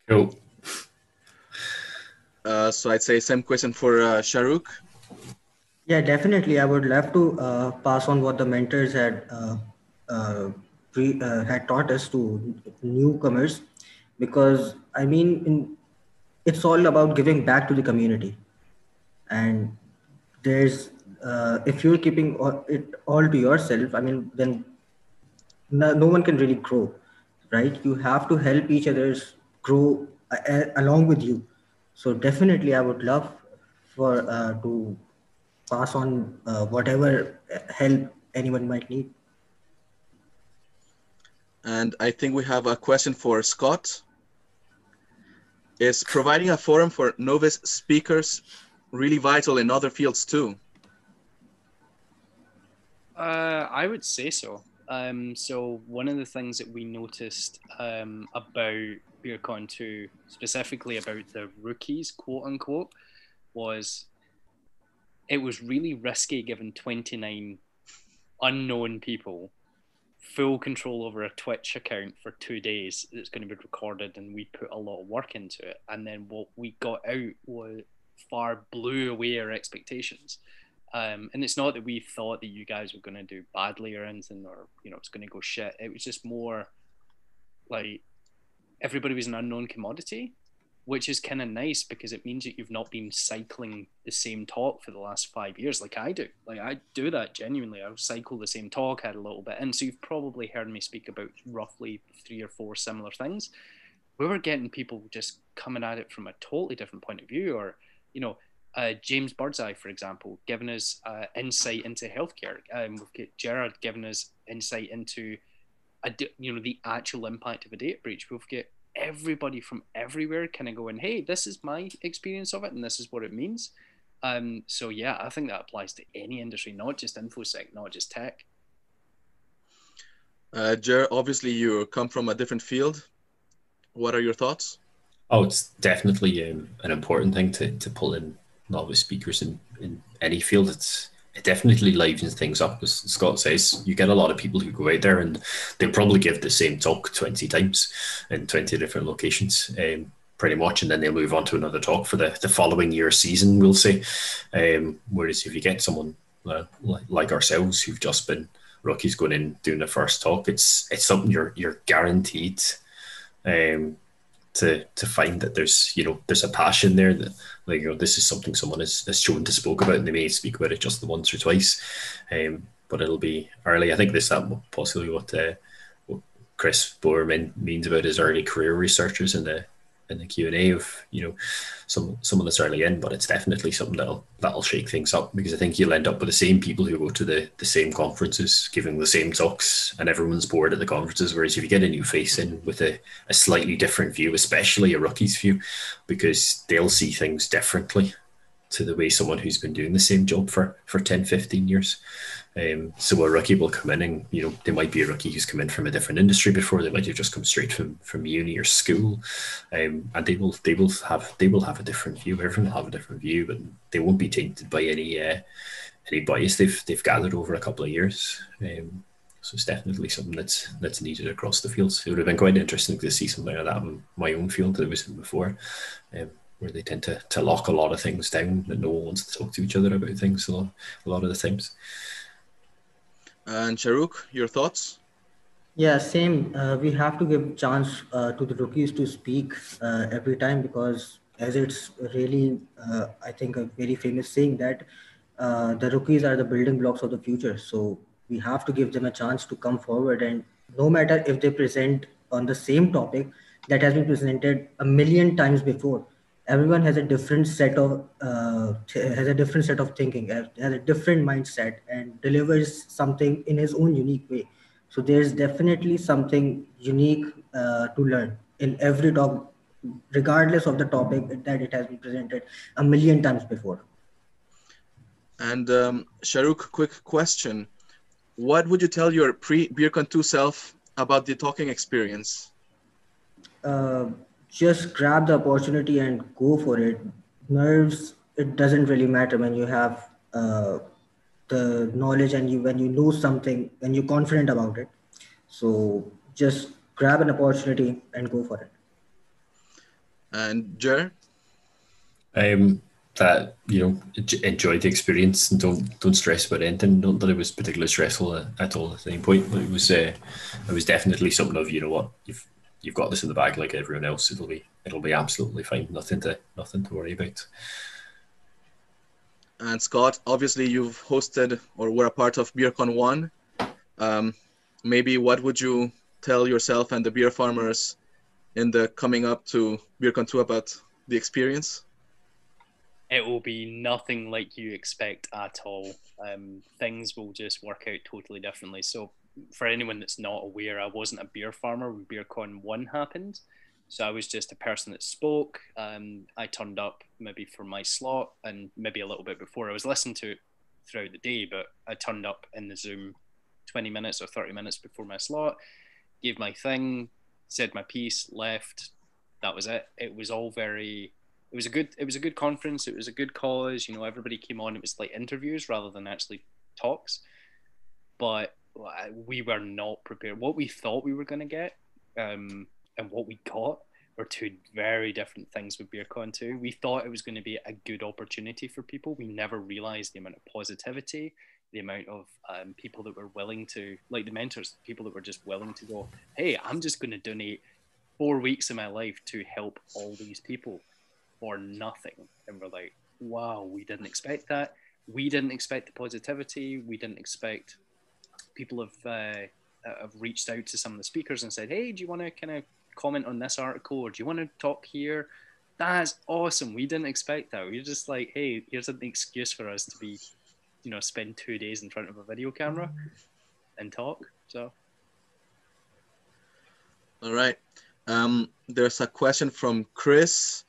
cool Uh, so I'd say same question for uh, Sharuk. Yeah, definitely. I would love to uh, pass on what the mentors had uh, uh, pre, uh, had taught us to newcomers, because I mean, in, it's all about giving back to the community, and there's uh, if you're keeping all, it all to yourself, I mean, then no, no one can really grow, right? You have to help each other's grow uh, along with you. So definitely, I would love for uh, to pass on uh, whatever help anyone might need. And I think we have a question for Scott. Is providing a forum for novice speakers really vital in other fields too? Uh, I would say so. Um, so one of the things that we noticed um, about BeerCon 2, specifically about the rookies, quote unquote, was it was really risky given 29 unknown people full control over a Twitch account for two days that's going to be recorded and we put a lot of work into it. And then what we got out was far blew away our expectations. Um, and it's not that we thought that you guys were going to do badly or anything, or you know, it's going to go shit. It was just more like everybody was an unknown commodity, which is kind of nice because it means that you've not been cycling the same talk for the last five years like I do. Like I do that genuinely. I'll cycle the same talk, had a little bit, and so you've probably heard me speak about roughly three or four similar things. We were getting people just coming at it from a totally different point of view, or you know, uh, James Birdseye, for example, giving us uh, insight into healthcare. Um, we've got Gerard giving us insight into, a, you know, the actual impact of a data breach. We've got everybody from everywhere kind of going, hey, this is my experience of it and this is what it means. Um, so yeah, I think that applies to any industry, not just infosec, not just tech. Uh, Jer, obviously you come from a different field. What are your thoughts? Oh, it's definitely um, an important thing to, to pull in novice speakers in, in any field. It's it definitely livens things up, as Scott says. You get a lot of people who go out there and they'll probably give the same talk 20 times in 20 different locations, um, pretty much, and then they'll move on to another talk for the, the following year season, we'll say. Um, whereas if you get someone uh, like, like ourselves who've just been rookies going in doing the first talk, it's it's something you're you're guaranteed um, to to find that there's you know there's a passion there that like you know this is something someone has, has shown to spoke about and they may speak about it just the once or twice um, but it'll be early. I think this that possibly what, uh, what Chris Boerman means about his early career researchers and the in the Q and A of you know some someone that's early in, but it's definitely something that'll that'll shake things up because I think you'll end up with the same people who go to the the same conferences, giving the same talks, and everyone's bored at the conferences. Whereas if you get a new face in with a, a slightly different view, especially a rookie's view, because they'll see things differently to the way someone who's been doing the same job for for 10, 15 years. Um, so a rookie will come in and you know they might be a rookie who's come in from a different industry before. They might have just come straight from from uni or school, um, and they will they will have they will have a different view. Everyone will have a different view, but they won't be tainted by any uh, any bias they've they've gathered over a couple of years. Um, so it's definitely something that's that's needed across the fields. It would have been quite interesting to see something like that in my own field that I was in before. Um, where they tend to, to lock a lot of things down and no one wants to talk to each other about things a lot, a lot of the times. And Sharuk, your thoughts? Yeah, same. Uh, we have to give chance uh, to the rookies to speak uh, every time because, as it's really, uh, I think, a very famous saying that uh, the rookies are the building blocks of the future. So we have to give them a chance to come forward, and no matter if they present on the same topic that has been presented a million times before, everyone has a different set of uh, has a different set of thinking has, a different mindset and delivers something in his own unique way. So there's definitely something unique uh, to learn in every talk regardless of the topic that it has been presented a million times before. And um, Sharuk, quick question. What would you tell your pre beercon 2 self about the talking experience? Uh, just grab the opportunity and go for it. Nerves, it doesn't really matter when you have uh, the knowledge and you when you know something and you're confident about it. So just grab an opportunity and go for it. And Jer? Um, that you know enjoy the experience and don't don't stress about anything. Not that it was particularly stressful at, at all at any point, but it was uh, it was definitely something of you know what you've you've got this in the bag like everyone else. It'll be it'll be absolutely fine. Nothing to nothing to worry about. And Scott, obviously you've hosted or were a part of BeerCon one. Um, maybe what would you tell yourself and the beer farmers in the coming up to BeerCon two about the experience? It will be nothing like you expect at all. Um, things will just work out totally differently. So for anyone that's not aware, I wasn't a beer farmer when BeerCon 1 happened. So I was just a person that spoke. Um, I turned up maybe for my slot and maybe a little bit before. I was listening to it throughout the day, but I turned up in the Zoom 20 minutes or 30 minutes before my slot, gave my thing, said my piece, left. That was it. It was all very. It was a good. It was a good conference. It was a good cause. You know, everybody came on. It was like interviews rather than actually talks. But we were not prepared. What we thought we were going to get um, and what we got were two very different things with BeerCon 2. We thought it was going to be a good opportunity for people. We never realized the amount of positivity, the amount of um, people that were willing to, like the mentors, people that were just willing to go, hey, I'm just going to donate four weeks of my life to help all these people for nothing. And we're like, wow, we didn't expect that. We didn't expect the positivity. We didn't expect people have uh, have reached out to some of the speakers and said, hey, do you want to kind of comment on this article or do you want to talk here? That's awesome. We didn't expect that. Are just like, hey, here's an excuse for us to be, you know, spend two days in front of a video camera and talk. So. All right. Um, there's a question from Chris.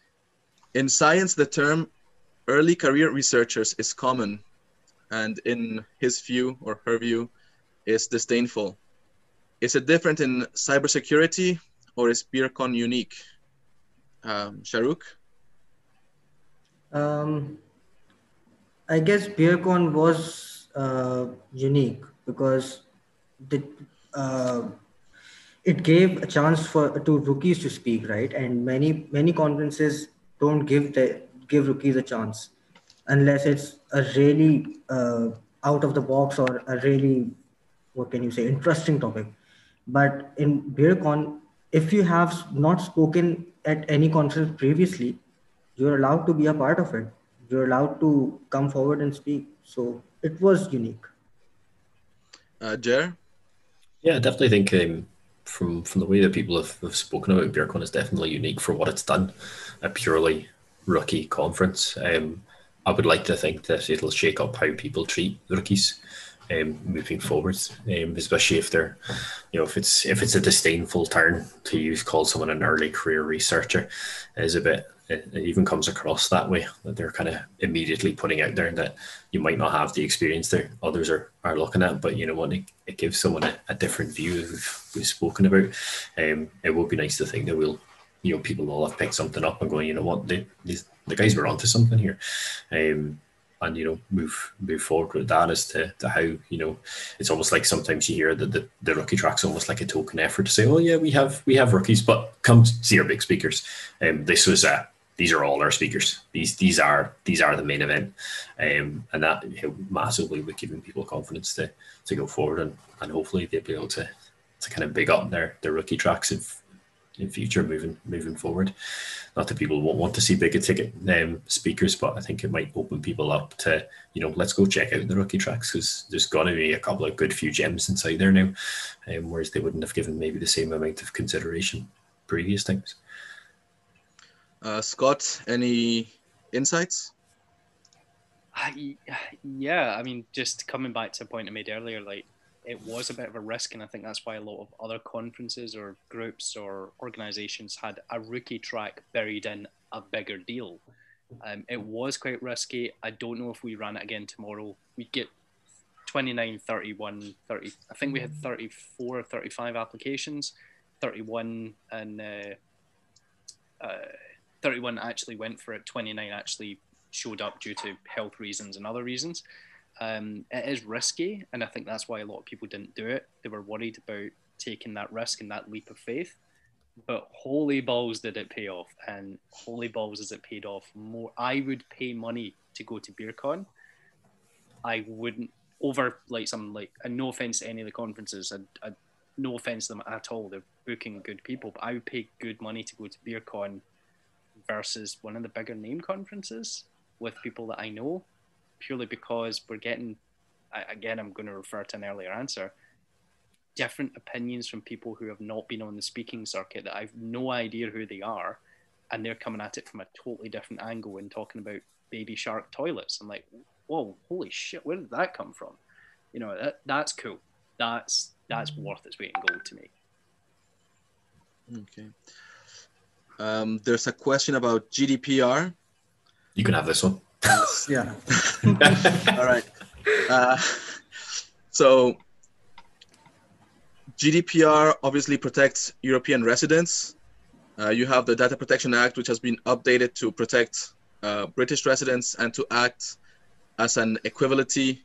In science, the term early career researchers is common, and in his view or her view, is disdainful. Is it different in cybersecurity or is BeerCon unique? Um, Sharuk? Um, I guess BeerCon was uh, unique because the, uh, it gave a chance for to rookies to speak, right? And many many conferences don't give the give rookies a chance unless it's a really uh, out of the box or a really what can you say interesting topic. But in beercon if you have not spoken at any conference previously you're allowed to be a part of it. You're allowed to come forward and speak. So it was unique. Uh, Jer? yeah i definitely think um, from from the way that people have, have spoken about beercon is definitely unique for what it's done. A purely rookie conference. Um, i would like to think that it'll shake up how people treat rookies um, moving forwards, um, especially if they're, you know, if it's if it's a disdainful turn to use call someone an early career researcher, is a bit. It, even comes across that way that they're kind of immediately putting out there that you might not have the experience that others are, are looking at, but you know what, it, it gives someone a, a different view we've, we've spoken about. Um, it would be nice to think that we'll, you know, people will have picked something up and going, you know what, these, the guys were onto something here. Um, and you know move move forward with that as to, to how you know it's almost like sometimes you hear that the, the rookie track's almost like a token effort to say oh yeah we have we have rookies but come see our big speakers. And um, this was uh these are all our speakers. These these are these are the main event. Um, and that massively with giving people confidence to to go forward and, and hopefully they'll be able to to kind of big up their their rookie tracks if in future moving moving forward. Not that people won't want to see bigger ticket um, speakers, but I think it might open people up to you know let's go check out the rookie tracks because there's going to be a couple of good few gems inside there now, um, whereas they wouldn't have given maybe the same amount of consideration previous times. Uh, Scott, any insights? yeah, I mean, just coming back to a point I made earlier, like it was a bit of a risk, and I think that's why a lot of other conferences or groups or organizations had a rookie track buried in a bigger deal. Um, it was quite risky. I don't know if we ran it again tomorrow. We get 29, 31, 30. I think we had 34 or 35 applications. 31 and uh, uh, 31 actually went for it. 29 actually showed up due to health reasons and other reasons. Um, it is risky, and I think that's why a lot of people didn't do it. They were worried about taking that risk and that leap of faith. But holy balls, did it pay off? And holy balls, has it paid off more? I would pay money to go to BeerCon. I wouldn't over like some like, and no offense to any of the conferences, I, no offense to them at all. They're booking good people, but I would pay good money to go to BeerCon versus one of the bigger name conferences with people that I know purely because we're getting, again, I'm going to refer to an earlier answer, different opinions from people who have not been on the speaking circuit that I've no idea who they are. And they're coming at it from a totally different angle and talking about baby shark toilets. I'm like, whoa, holy shit, where did that come from? You know, that, that's cool. That's that's worth its weight in gold to me. Okay. Um, there's a question about GDPR. You can have this one yeah. [laughs] All right. Uh, so GDPR obviously protects European residents. Uh, you have the Data Protection Act, which has been updated to protect uh, British residents and to act as an equivalency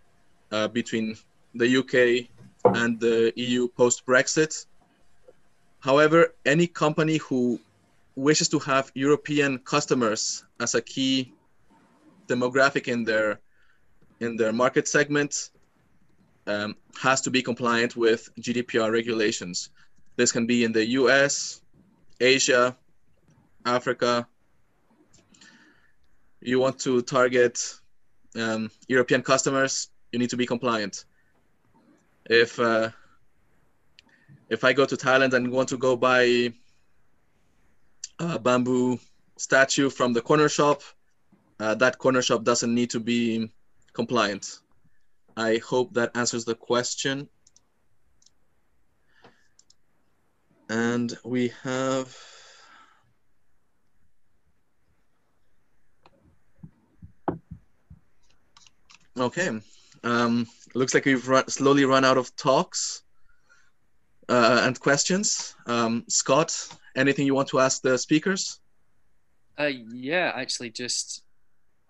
uh, between the UK and the EU post Brexit. However, any company who wishes to have European customers as a key demographic in their in their market segment um, has to be compliant with GDPR regulations. This can be in the US, Asia, Africa. You want to target um, European customers, you need to be compliant. If uh, if I go to Thailand and want to go buy a bamboo statue from the corner shop, uh, that corner shop doesn't need to be compliant. I hope that answers the question. And we have Okay. Um, looks like we've run, slowly run out of talks uh, and questions. Um, Scott, anything you want to ask the speakers? Uh, yeah, actually, just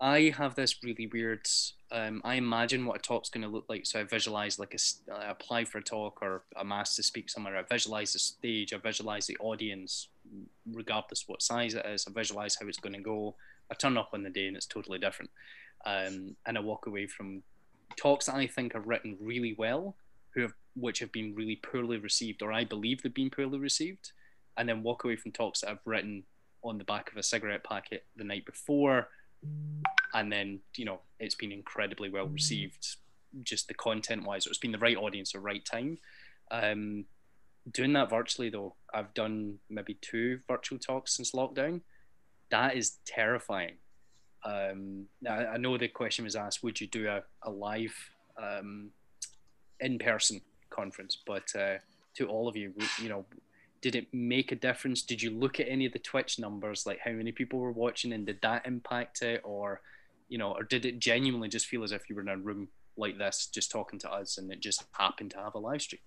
I have this really weird. Um, I imagine what a talk's going to look like. So I visualize like a, I apply for a talk or I'm asked to speak somewhere. I visualize the stage. I visualize the audience, regardless what size it is. I visualize how it's going to go. I turn up on the day and it's totally different um, and I walk away from talks that I think are written really well, who have which have been really poorly received, or I believe they've been poorly received, and then walk away from talks that I've written on the back of a cigarette packet the night before, and then you know it's been incredibly well received, just the content wise. It's been the right audience, the right time. Um, doing that virtually though, I've done maybe two virtual talks since lockdown. That is terrifying um, I, I, know the question was asked, would you do a, a live um, in-person conference? But uh, to all of you, you know, did it make a difference? Did you look at any of the Twitch numbers, like how many people were watching, and did that impact it, or you know, or did it genuinely just feel as if you were in a room like this, just talking to us, and it just happened to have a live stream?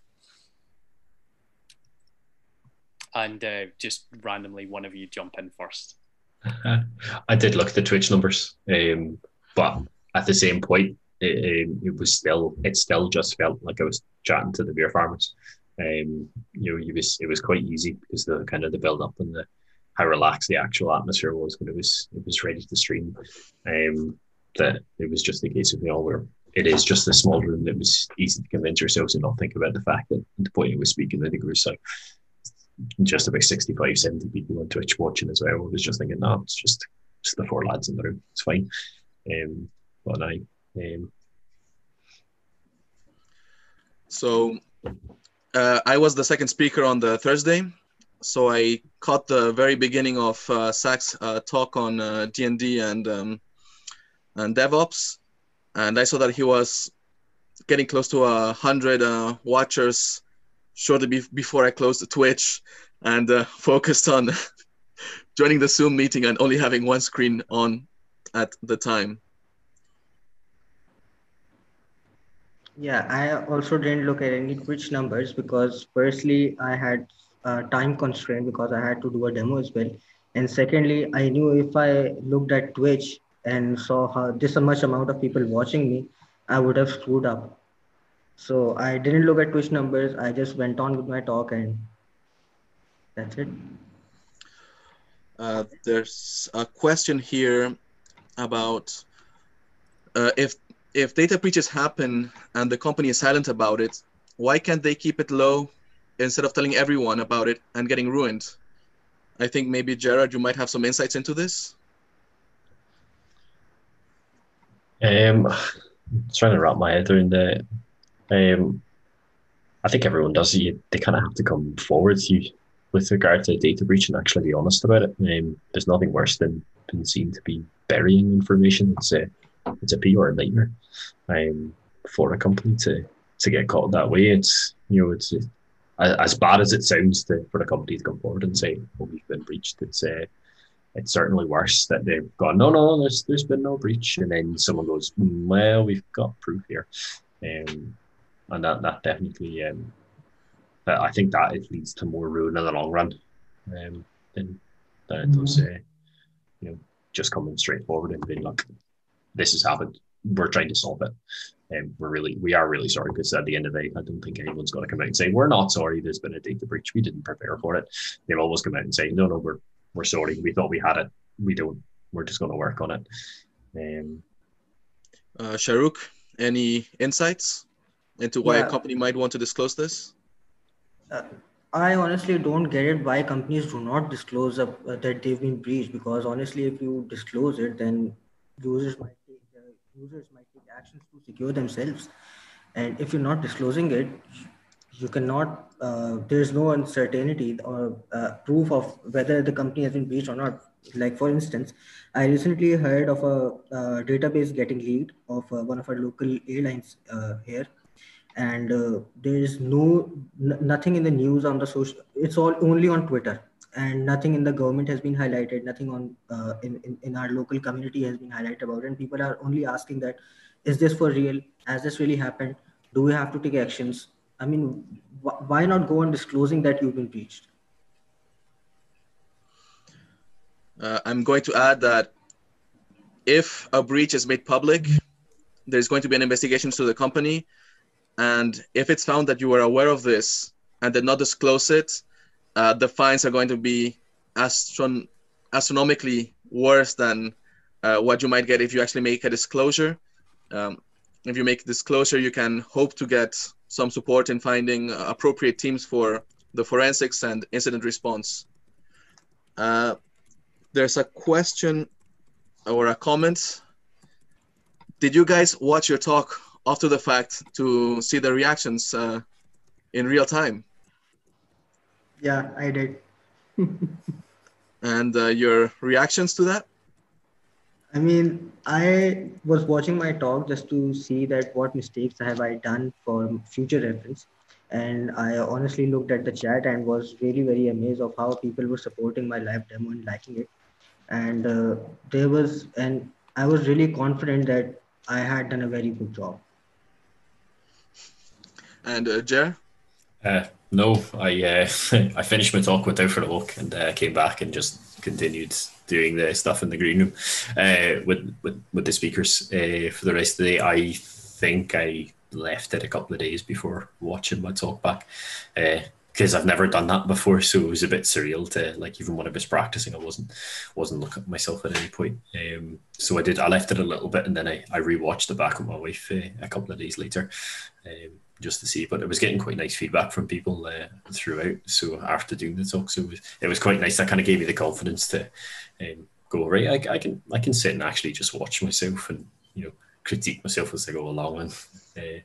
And uh, just randomly, one of you jump in first. [laughs] I did look at the Twitch numbers, um, but at the same point, it, um, it, was still it still just felt like I was chatting to the beer farmers. Um, you know, it was it was quite easy because the kind of the build up and the how relaxed the actual atmosphere was when it was it was ready to stream. Um, that it was just the case of you know where it is just a small room that was easy to convince yourselves to not think about the fact that at the point it was speaking, I think it was just about 65, 70 people on Twitch watching as well. I was just thinking, no, it's just just the four lads in the room. It's fine. Um, but I. Um, so uh, I was the second speaker on the Thursday. So I caught the very beginning of uh, uh, talk on uh, D&D and um, and DevOps, and I saw that he was getting close to a hundred uh, watchers shortly be- before I closed the Twitch and uh, [laughs] focused on [laughs] joining the Zoom meeting and only having one screen on at the time. Yeah, I also didn't look at any Twitch numbers because firstly, I had a time constraint because I had to do a demo as well. And secondly, I knew if I looked at Twitch and saw how this much amount of people watching me, I would have screwed up. So I didn't look at Twitch numbers. I just went on with my talk and that's it. Uh, there's a question here about uh, if if data breaches happen and the company is silent about it, why can't they keep it low instead of telling everyone about it and getting ruined? I think maybe Gerard, you might have some insights into this. Um, trying to wrap my head around that. um, I think everyone does. You, they kind of have to come forward you, with regard to data breach and actually be honest about it. Um, there's nothing worse than being seen to be burying information. It's a it's a PR nightmare um, for a company to to get caught that way. It's you know it's as bad as it sounds to, for the company to come forward and say, "Oh, we've been breached." It's uh, it's certainly worse that they've gone, "No, no, there's there's been no breach," and then someone goes, mm, "Well, we've got proof here." Um, and that that definitely um, I think that it leads to more ruin in the long run um, than than it does uh, you know just coming straight forward and being like this has happened. We're trying to solve it. And um, we're really we are really sorry because at the end of the day I don't think anyone's going to come out and say we're not sorry there's been a data breach. We didn't prepare for it. They've always come out and say no no we're we're sorry. We thought we had it. We don't we're just going to work on it. Um, uh, Sharuk any insights into why Yeah. a company might want to disclose this? Uh, I honestly don't get it why companies do not disclose uh, that they've been breached because honestly, if you disclose it, then users might take the users might take actions to secure themselves, and if you're not disclosing it, you cannot. Uh, there's no uncertainty or uh, proof of whether the company has been breached or not. Like for instance, I recently heard of a uh, database getting leaked of uh, one of our local airlines uh, here and uh, there is no nothing in the news on the social it's all only on twitter and nothing in the government has been highlighted nothing on uh, in, in in our local community has been highlighted about and people are only asking that is this for real? Has this really happened? Do we have to take actions? I mean wh- why not go on disclosing that you've been breached? Uh, I'm going to add that if a breach is made public, there's going to be an investigation to the company. And if it's found that you were aware of this and did not disclose it, uh, the fines are going to be astron- astronomically worse than uh, what you might get if you actually make a disclosure. Um, if you make disclosure, you can hope to get some support in finding appropriate teams for the forensics and incident response. Uh, there's a question or a comment. Did you guys watch your talk after the fact to see the reactions uh, in real time? Yeah i did And uh, your reactions to that? I mean, I was watching my talk just to see that what mistakes have I done for future reference. And I honestly looked at the chat and was really very amazed of how people were supporting my live demo and liking it. And uh, there was, and I was really confident that I had done a very good job. And uh, Jer? Uh, no, I uh, [laughs] I finished my talk, went out for a walk, and uh, came back and just continued doing the stuff in the green room uh, with, with with the speakers uh, for the rest of the day. I think I left it a couple of days before watching my talk back because I've never done that before, so it was a bit surreal to like even when I was practicing, I wasn't wasn't looking at myself at any point. Um, so I did. I left it a little bit, and then I I rewatched it back with my wife uh, a couple of days later. Um, just to see. But it was getting quite nice feedback from people uh, throughout. So after doing the talk, so it was, it was quite nice. That kind of gave me the confidence to um, go right. I, I can I can sit and actually just watch myself and you know critique myself as I go along and uh,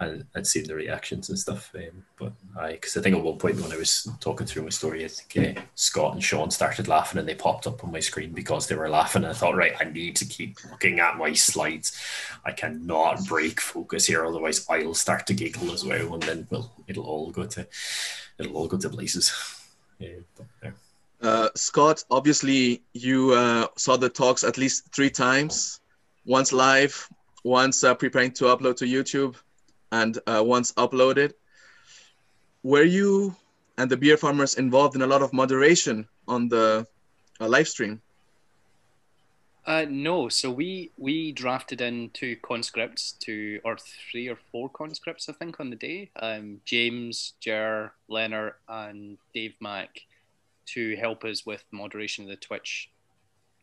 and, and see the reactions and stuff. Um, but I because I think at one point when I was talking through my story, I think uh, Scott and Sean started laughing and they popped up on my screen because they were laughing. And I thought, right, I need to keep looking at my slides. I cannot break focus here, otherwise I'll start to giggle as well, and then well, it'll all go to it'll all go to places. Yeah, but, yeah. Uh, Scott, obviously you uh, saw the talks at least three times, once live, once uh, preparing to upload to YouTube, and uh, once uploaded. Were you and the beer farmers involved in a lot of moderation on the uh, live stream? Uh, no, so we we drafted in two conscripts to or three or four conscripts I think on the day. Um, James, Jer, Leonard, and Dave Mack to help us with moderation of the Twitch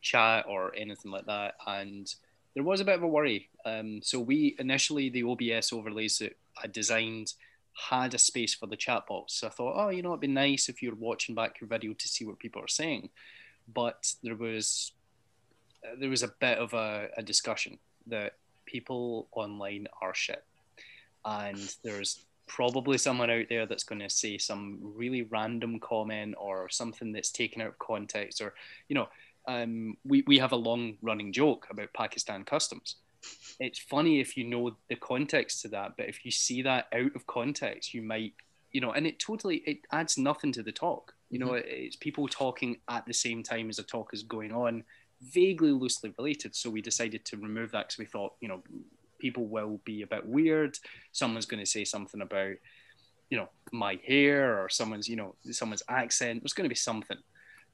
chat or anything like that. And there was a bit of a worry. Um, so we initially the OBS overlays that I designed had a space for the chat box. So I thought, oh, you know, it'd be nice if you're watching back your video to see what people are saying. But there was there was a bit of a, a discussion that people online are shit. And there's probably someone out there that's going to say some really random comment or something that's taken out of context or you know um, we, we have a long running joke about pakistan customs it's funny if you know the context to that but if you see that out of context you might you know and it totally it adds nothing to the talk you know it's people talking at the same time as a talk is going on vaguely loosely related so we decided to remove that because we thought you know people will be a bit weird. Someone's going to say something about, you know, my hair or someone's, you know, someone's accent. There's going to be something.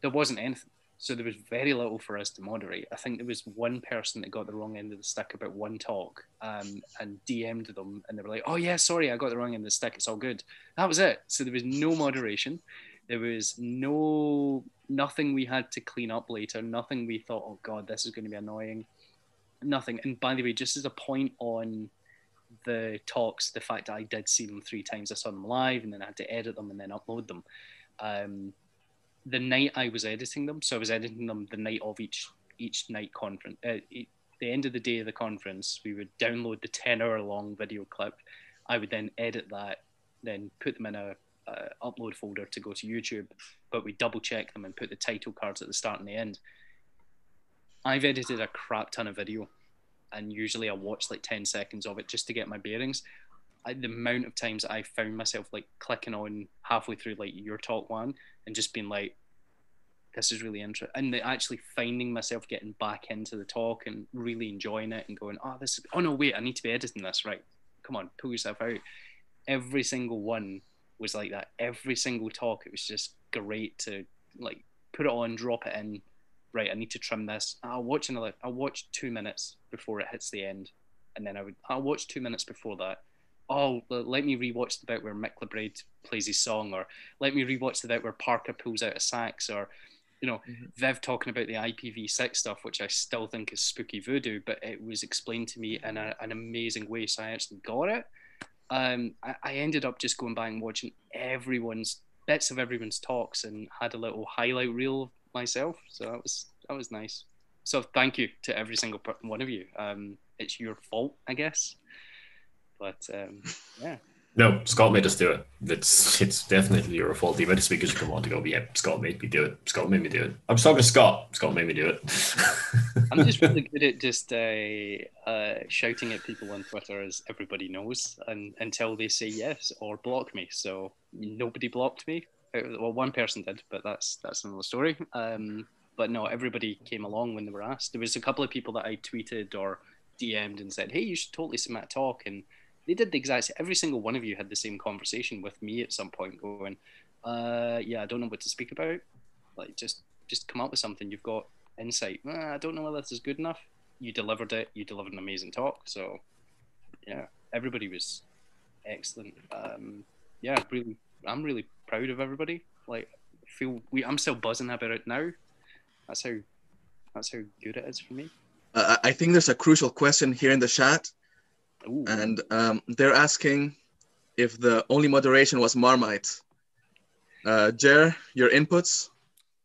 There wasn't anything. So there was very little for us to moderate. I think there was one person that got the wrong end of the stick about one talk um, and DM'd them and they were like, oh, yeah, sorry, I got the wrong end of the stick. It's all good. That was it. So there was no moderation. There was no, nothing we had to clean up later. Nothing we thought, oh, God, this is going to be annoying nothing. And by the way, just as a point on the talks, the fact that I did see them three times, I saw them live, and then I had to edit them and then upload them. Um, the night I was editing them, so I was editing them the night of each each night conference. Uh, the end of the day of the conference, we would download the ten hour long video clip. I would then edit that, then put them in a uh, upload folder to go to YouTube, but we double check them and put the title cards at the start and the end. I've edited a crap ton of video, and usually I watch like 10 seconds of it just to get my bearings. I, the amount of times I found myself like clicking on halfway through like your talk one and just being like, this is really interesting. And actually finding myself getting back into the talk and really enjoying it and going, oh, this, is, oh no, wait, I need to be editing this. Right. Come on, pull yourself out. Every single one was like that. Every single talk, it was just great to like put it on, drop it in. Right, I need to trim this. I'll watch another. I'll watch two minutes before it hits the end, and then I would. I'll watch two minutes before that. Oh, let me rewatch the bit where Mick LeBraid plays his song, or let me rewatch the bit where Parker pulls out a sax, or you know, mm-hmm. Viv talking about the IPv6 stuff, which I still think is spooky voodoo, but it was explained to me in a, an amazing way, so I actually got it um, I, I, ended up just going back and watching everyone's bits of everyone's talks and had a little highlight reel myself. So that was that was nice. So thank you to every single one of you. Um, it's your fault, I guess, but um, yeah. No, Scott made us do it. It's it's definitely your fault. Even the speakers come on to go, yeah, Scott made me do it. Scott made me do it. I'm talking to Scott. Scott made me do it. [laughs] I'm just really good at just uh, uh, shouting at people on Twitter, as everybody knows, and until they say yes or block me. So nobody blocked me. Uh, well, one person did, but that's that's another story. Um, but no, everybody came along when they were asked. There was a couple of people that I tweeted or DM'd and said, "Hey, you should totally submit a talk," and they did the exact same. Every single one of you had the same conversation with me at some point, going, uh, "Yeah, I don't know what to speak about. Like, just just come up with something. You've got insight. I don't know whether this is good enough. You delivered it. You delivered an amazing talk. So, yeah, everybody was excellent. Um, yeah, really, I'm really proud of everybody. Like, feel we. I'm still buzzing about it now. That's how. That's how good it is for me. Uh, I think there's a crucial question here in the chat Ooh. and um, they're asking if the only moderation was Marmite. Uh, Jer, your inputs?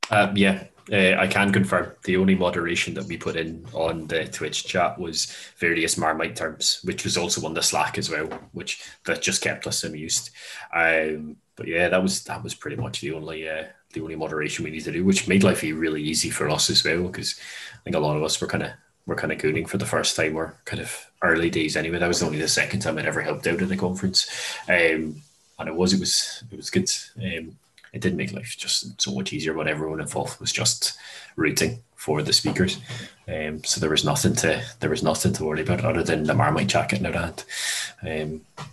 Uh, yeah, uh, I can confirm the only moderation that we put in on the Twitch chat was various Marmite terms, which was also on the Slack as well, which that just kept us amused. Um, but yeah, that was that was pretty much the only uh, the only moderation we needed to do, which made life really easy for us as well, because I think a lot of us were kind of were kind of gooning for the first time or kind of early days anyway. That was only the second time I'd ever helped out at a conference. Um, and it was, it was, it was good. Um, it did make life just so much easier when everyone involved was just rooting for the speakers. Um, so there was nothing to there was nothing to worry about other than the Marmite jacket in their hand.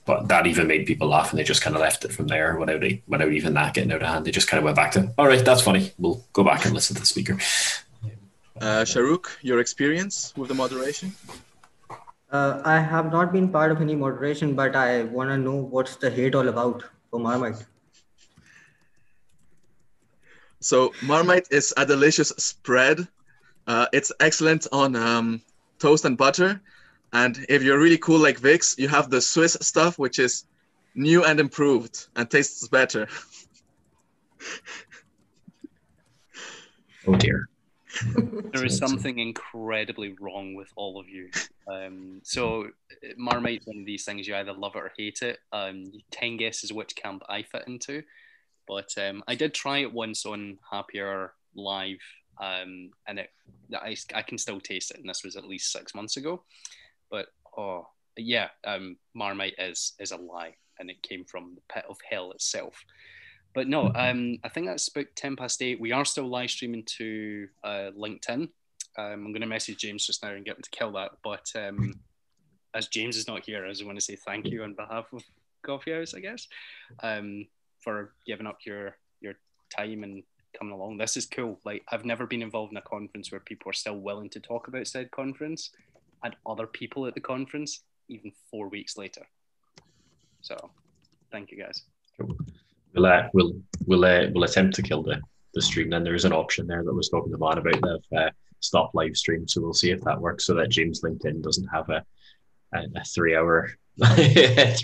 But that even made people laugh, and they just kind of left it from there without without even that getting out of hand. They just kind of went back to, all right, that's funny. We'll go back and listen to the speaker. Uh, Sharuk, your experience with the moderation? Uh, I have not been part of any moderation, but I want to know what's the hate all about for Marmite. So Marmite is a delicious spread. Uh, it's excellent on um, toast and butter. And if you're really cool like Vix, you have the Swiss stuff, which is new and improved and tastes better. oh dear there is something incredibly wrong with all of you. Um, so Marmite's one of these things you either love it or hate it. Um, ten guesses which camp I fit into, but um, I did try it once on Happier Live, um, and it I, I can still taste it, and this was at least six months ago. But oh yeah, um, Marmite is is a lie, and it came from the pit of hell itself. But no, mm-hmm. um, I think that's about 10 past eight. We are still live streaming to uh, LinkedIn. Um, I'm going to message James just now and get him to kill that. But um, as James is not here, I just want to say thank you on behalf of Coffee House, I guess, um, for giving up your your time and coming along. This is cool. Like I've never been involved in a conference where people are still willing to talk about said conference and other people at the conference, even four weeks later. So, thank you guys. Cool we'll uh, we'll we'll uh, we'll attempt to kill the the stream. Then there is an option there that was talking to Man about the uh, stop live stream. So we'll see if that works, so that James LinkedIn doesn't have a a, a three hour [laughs]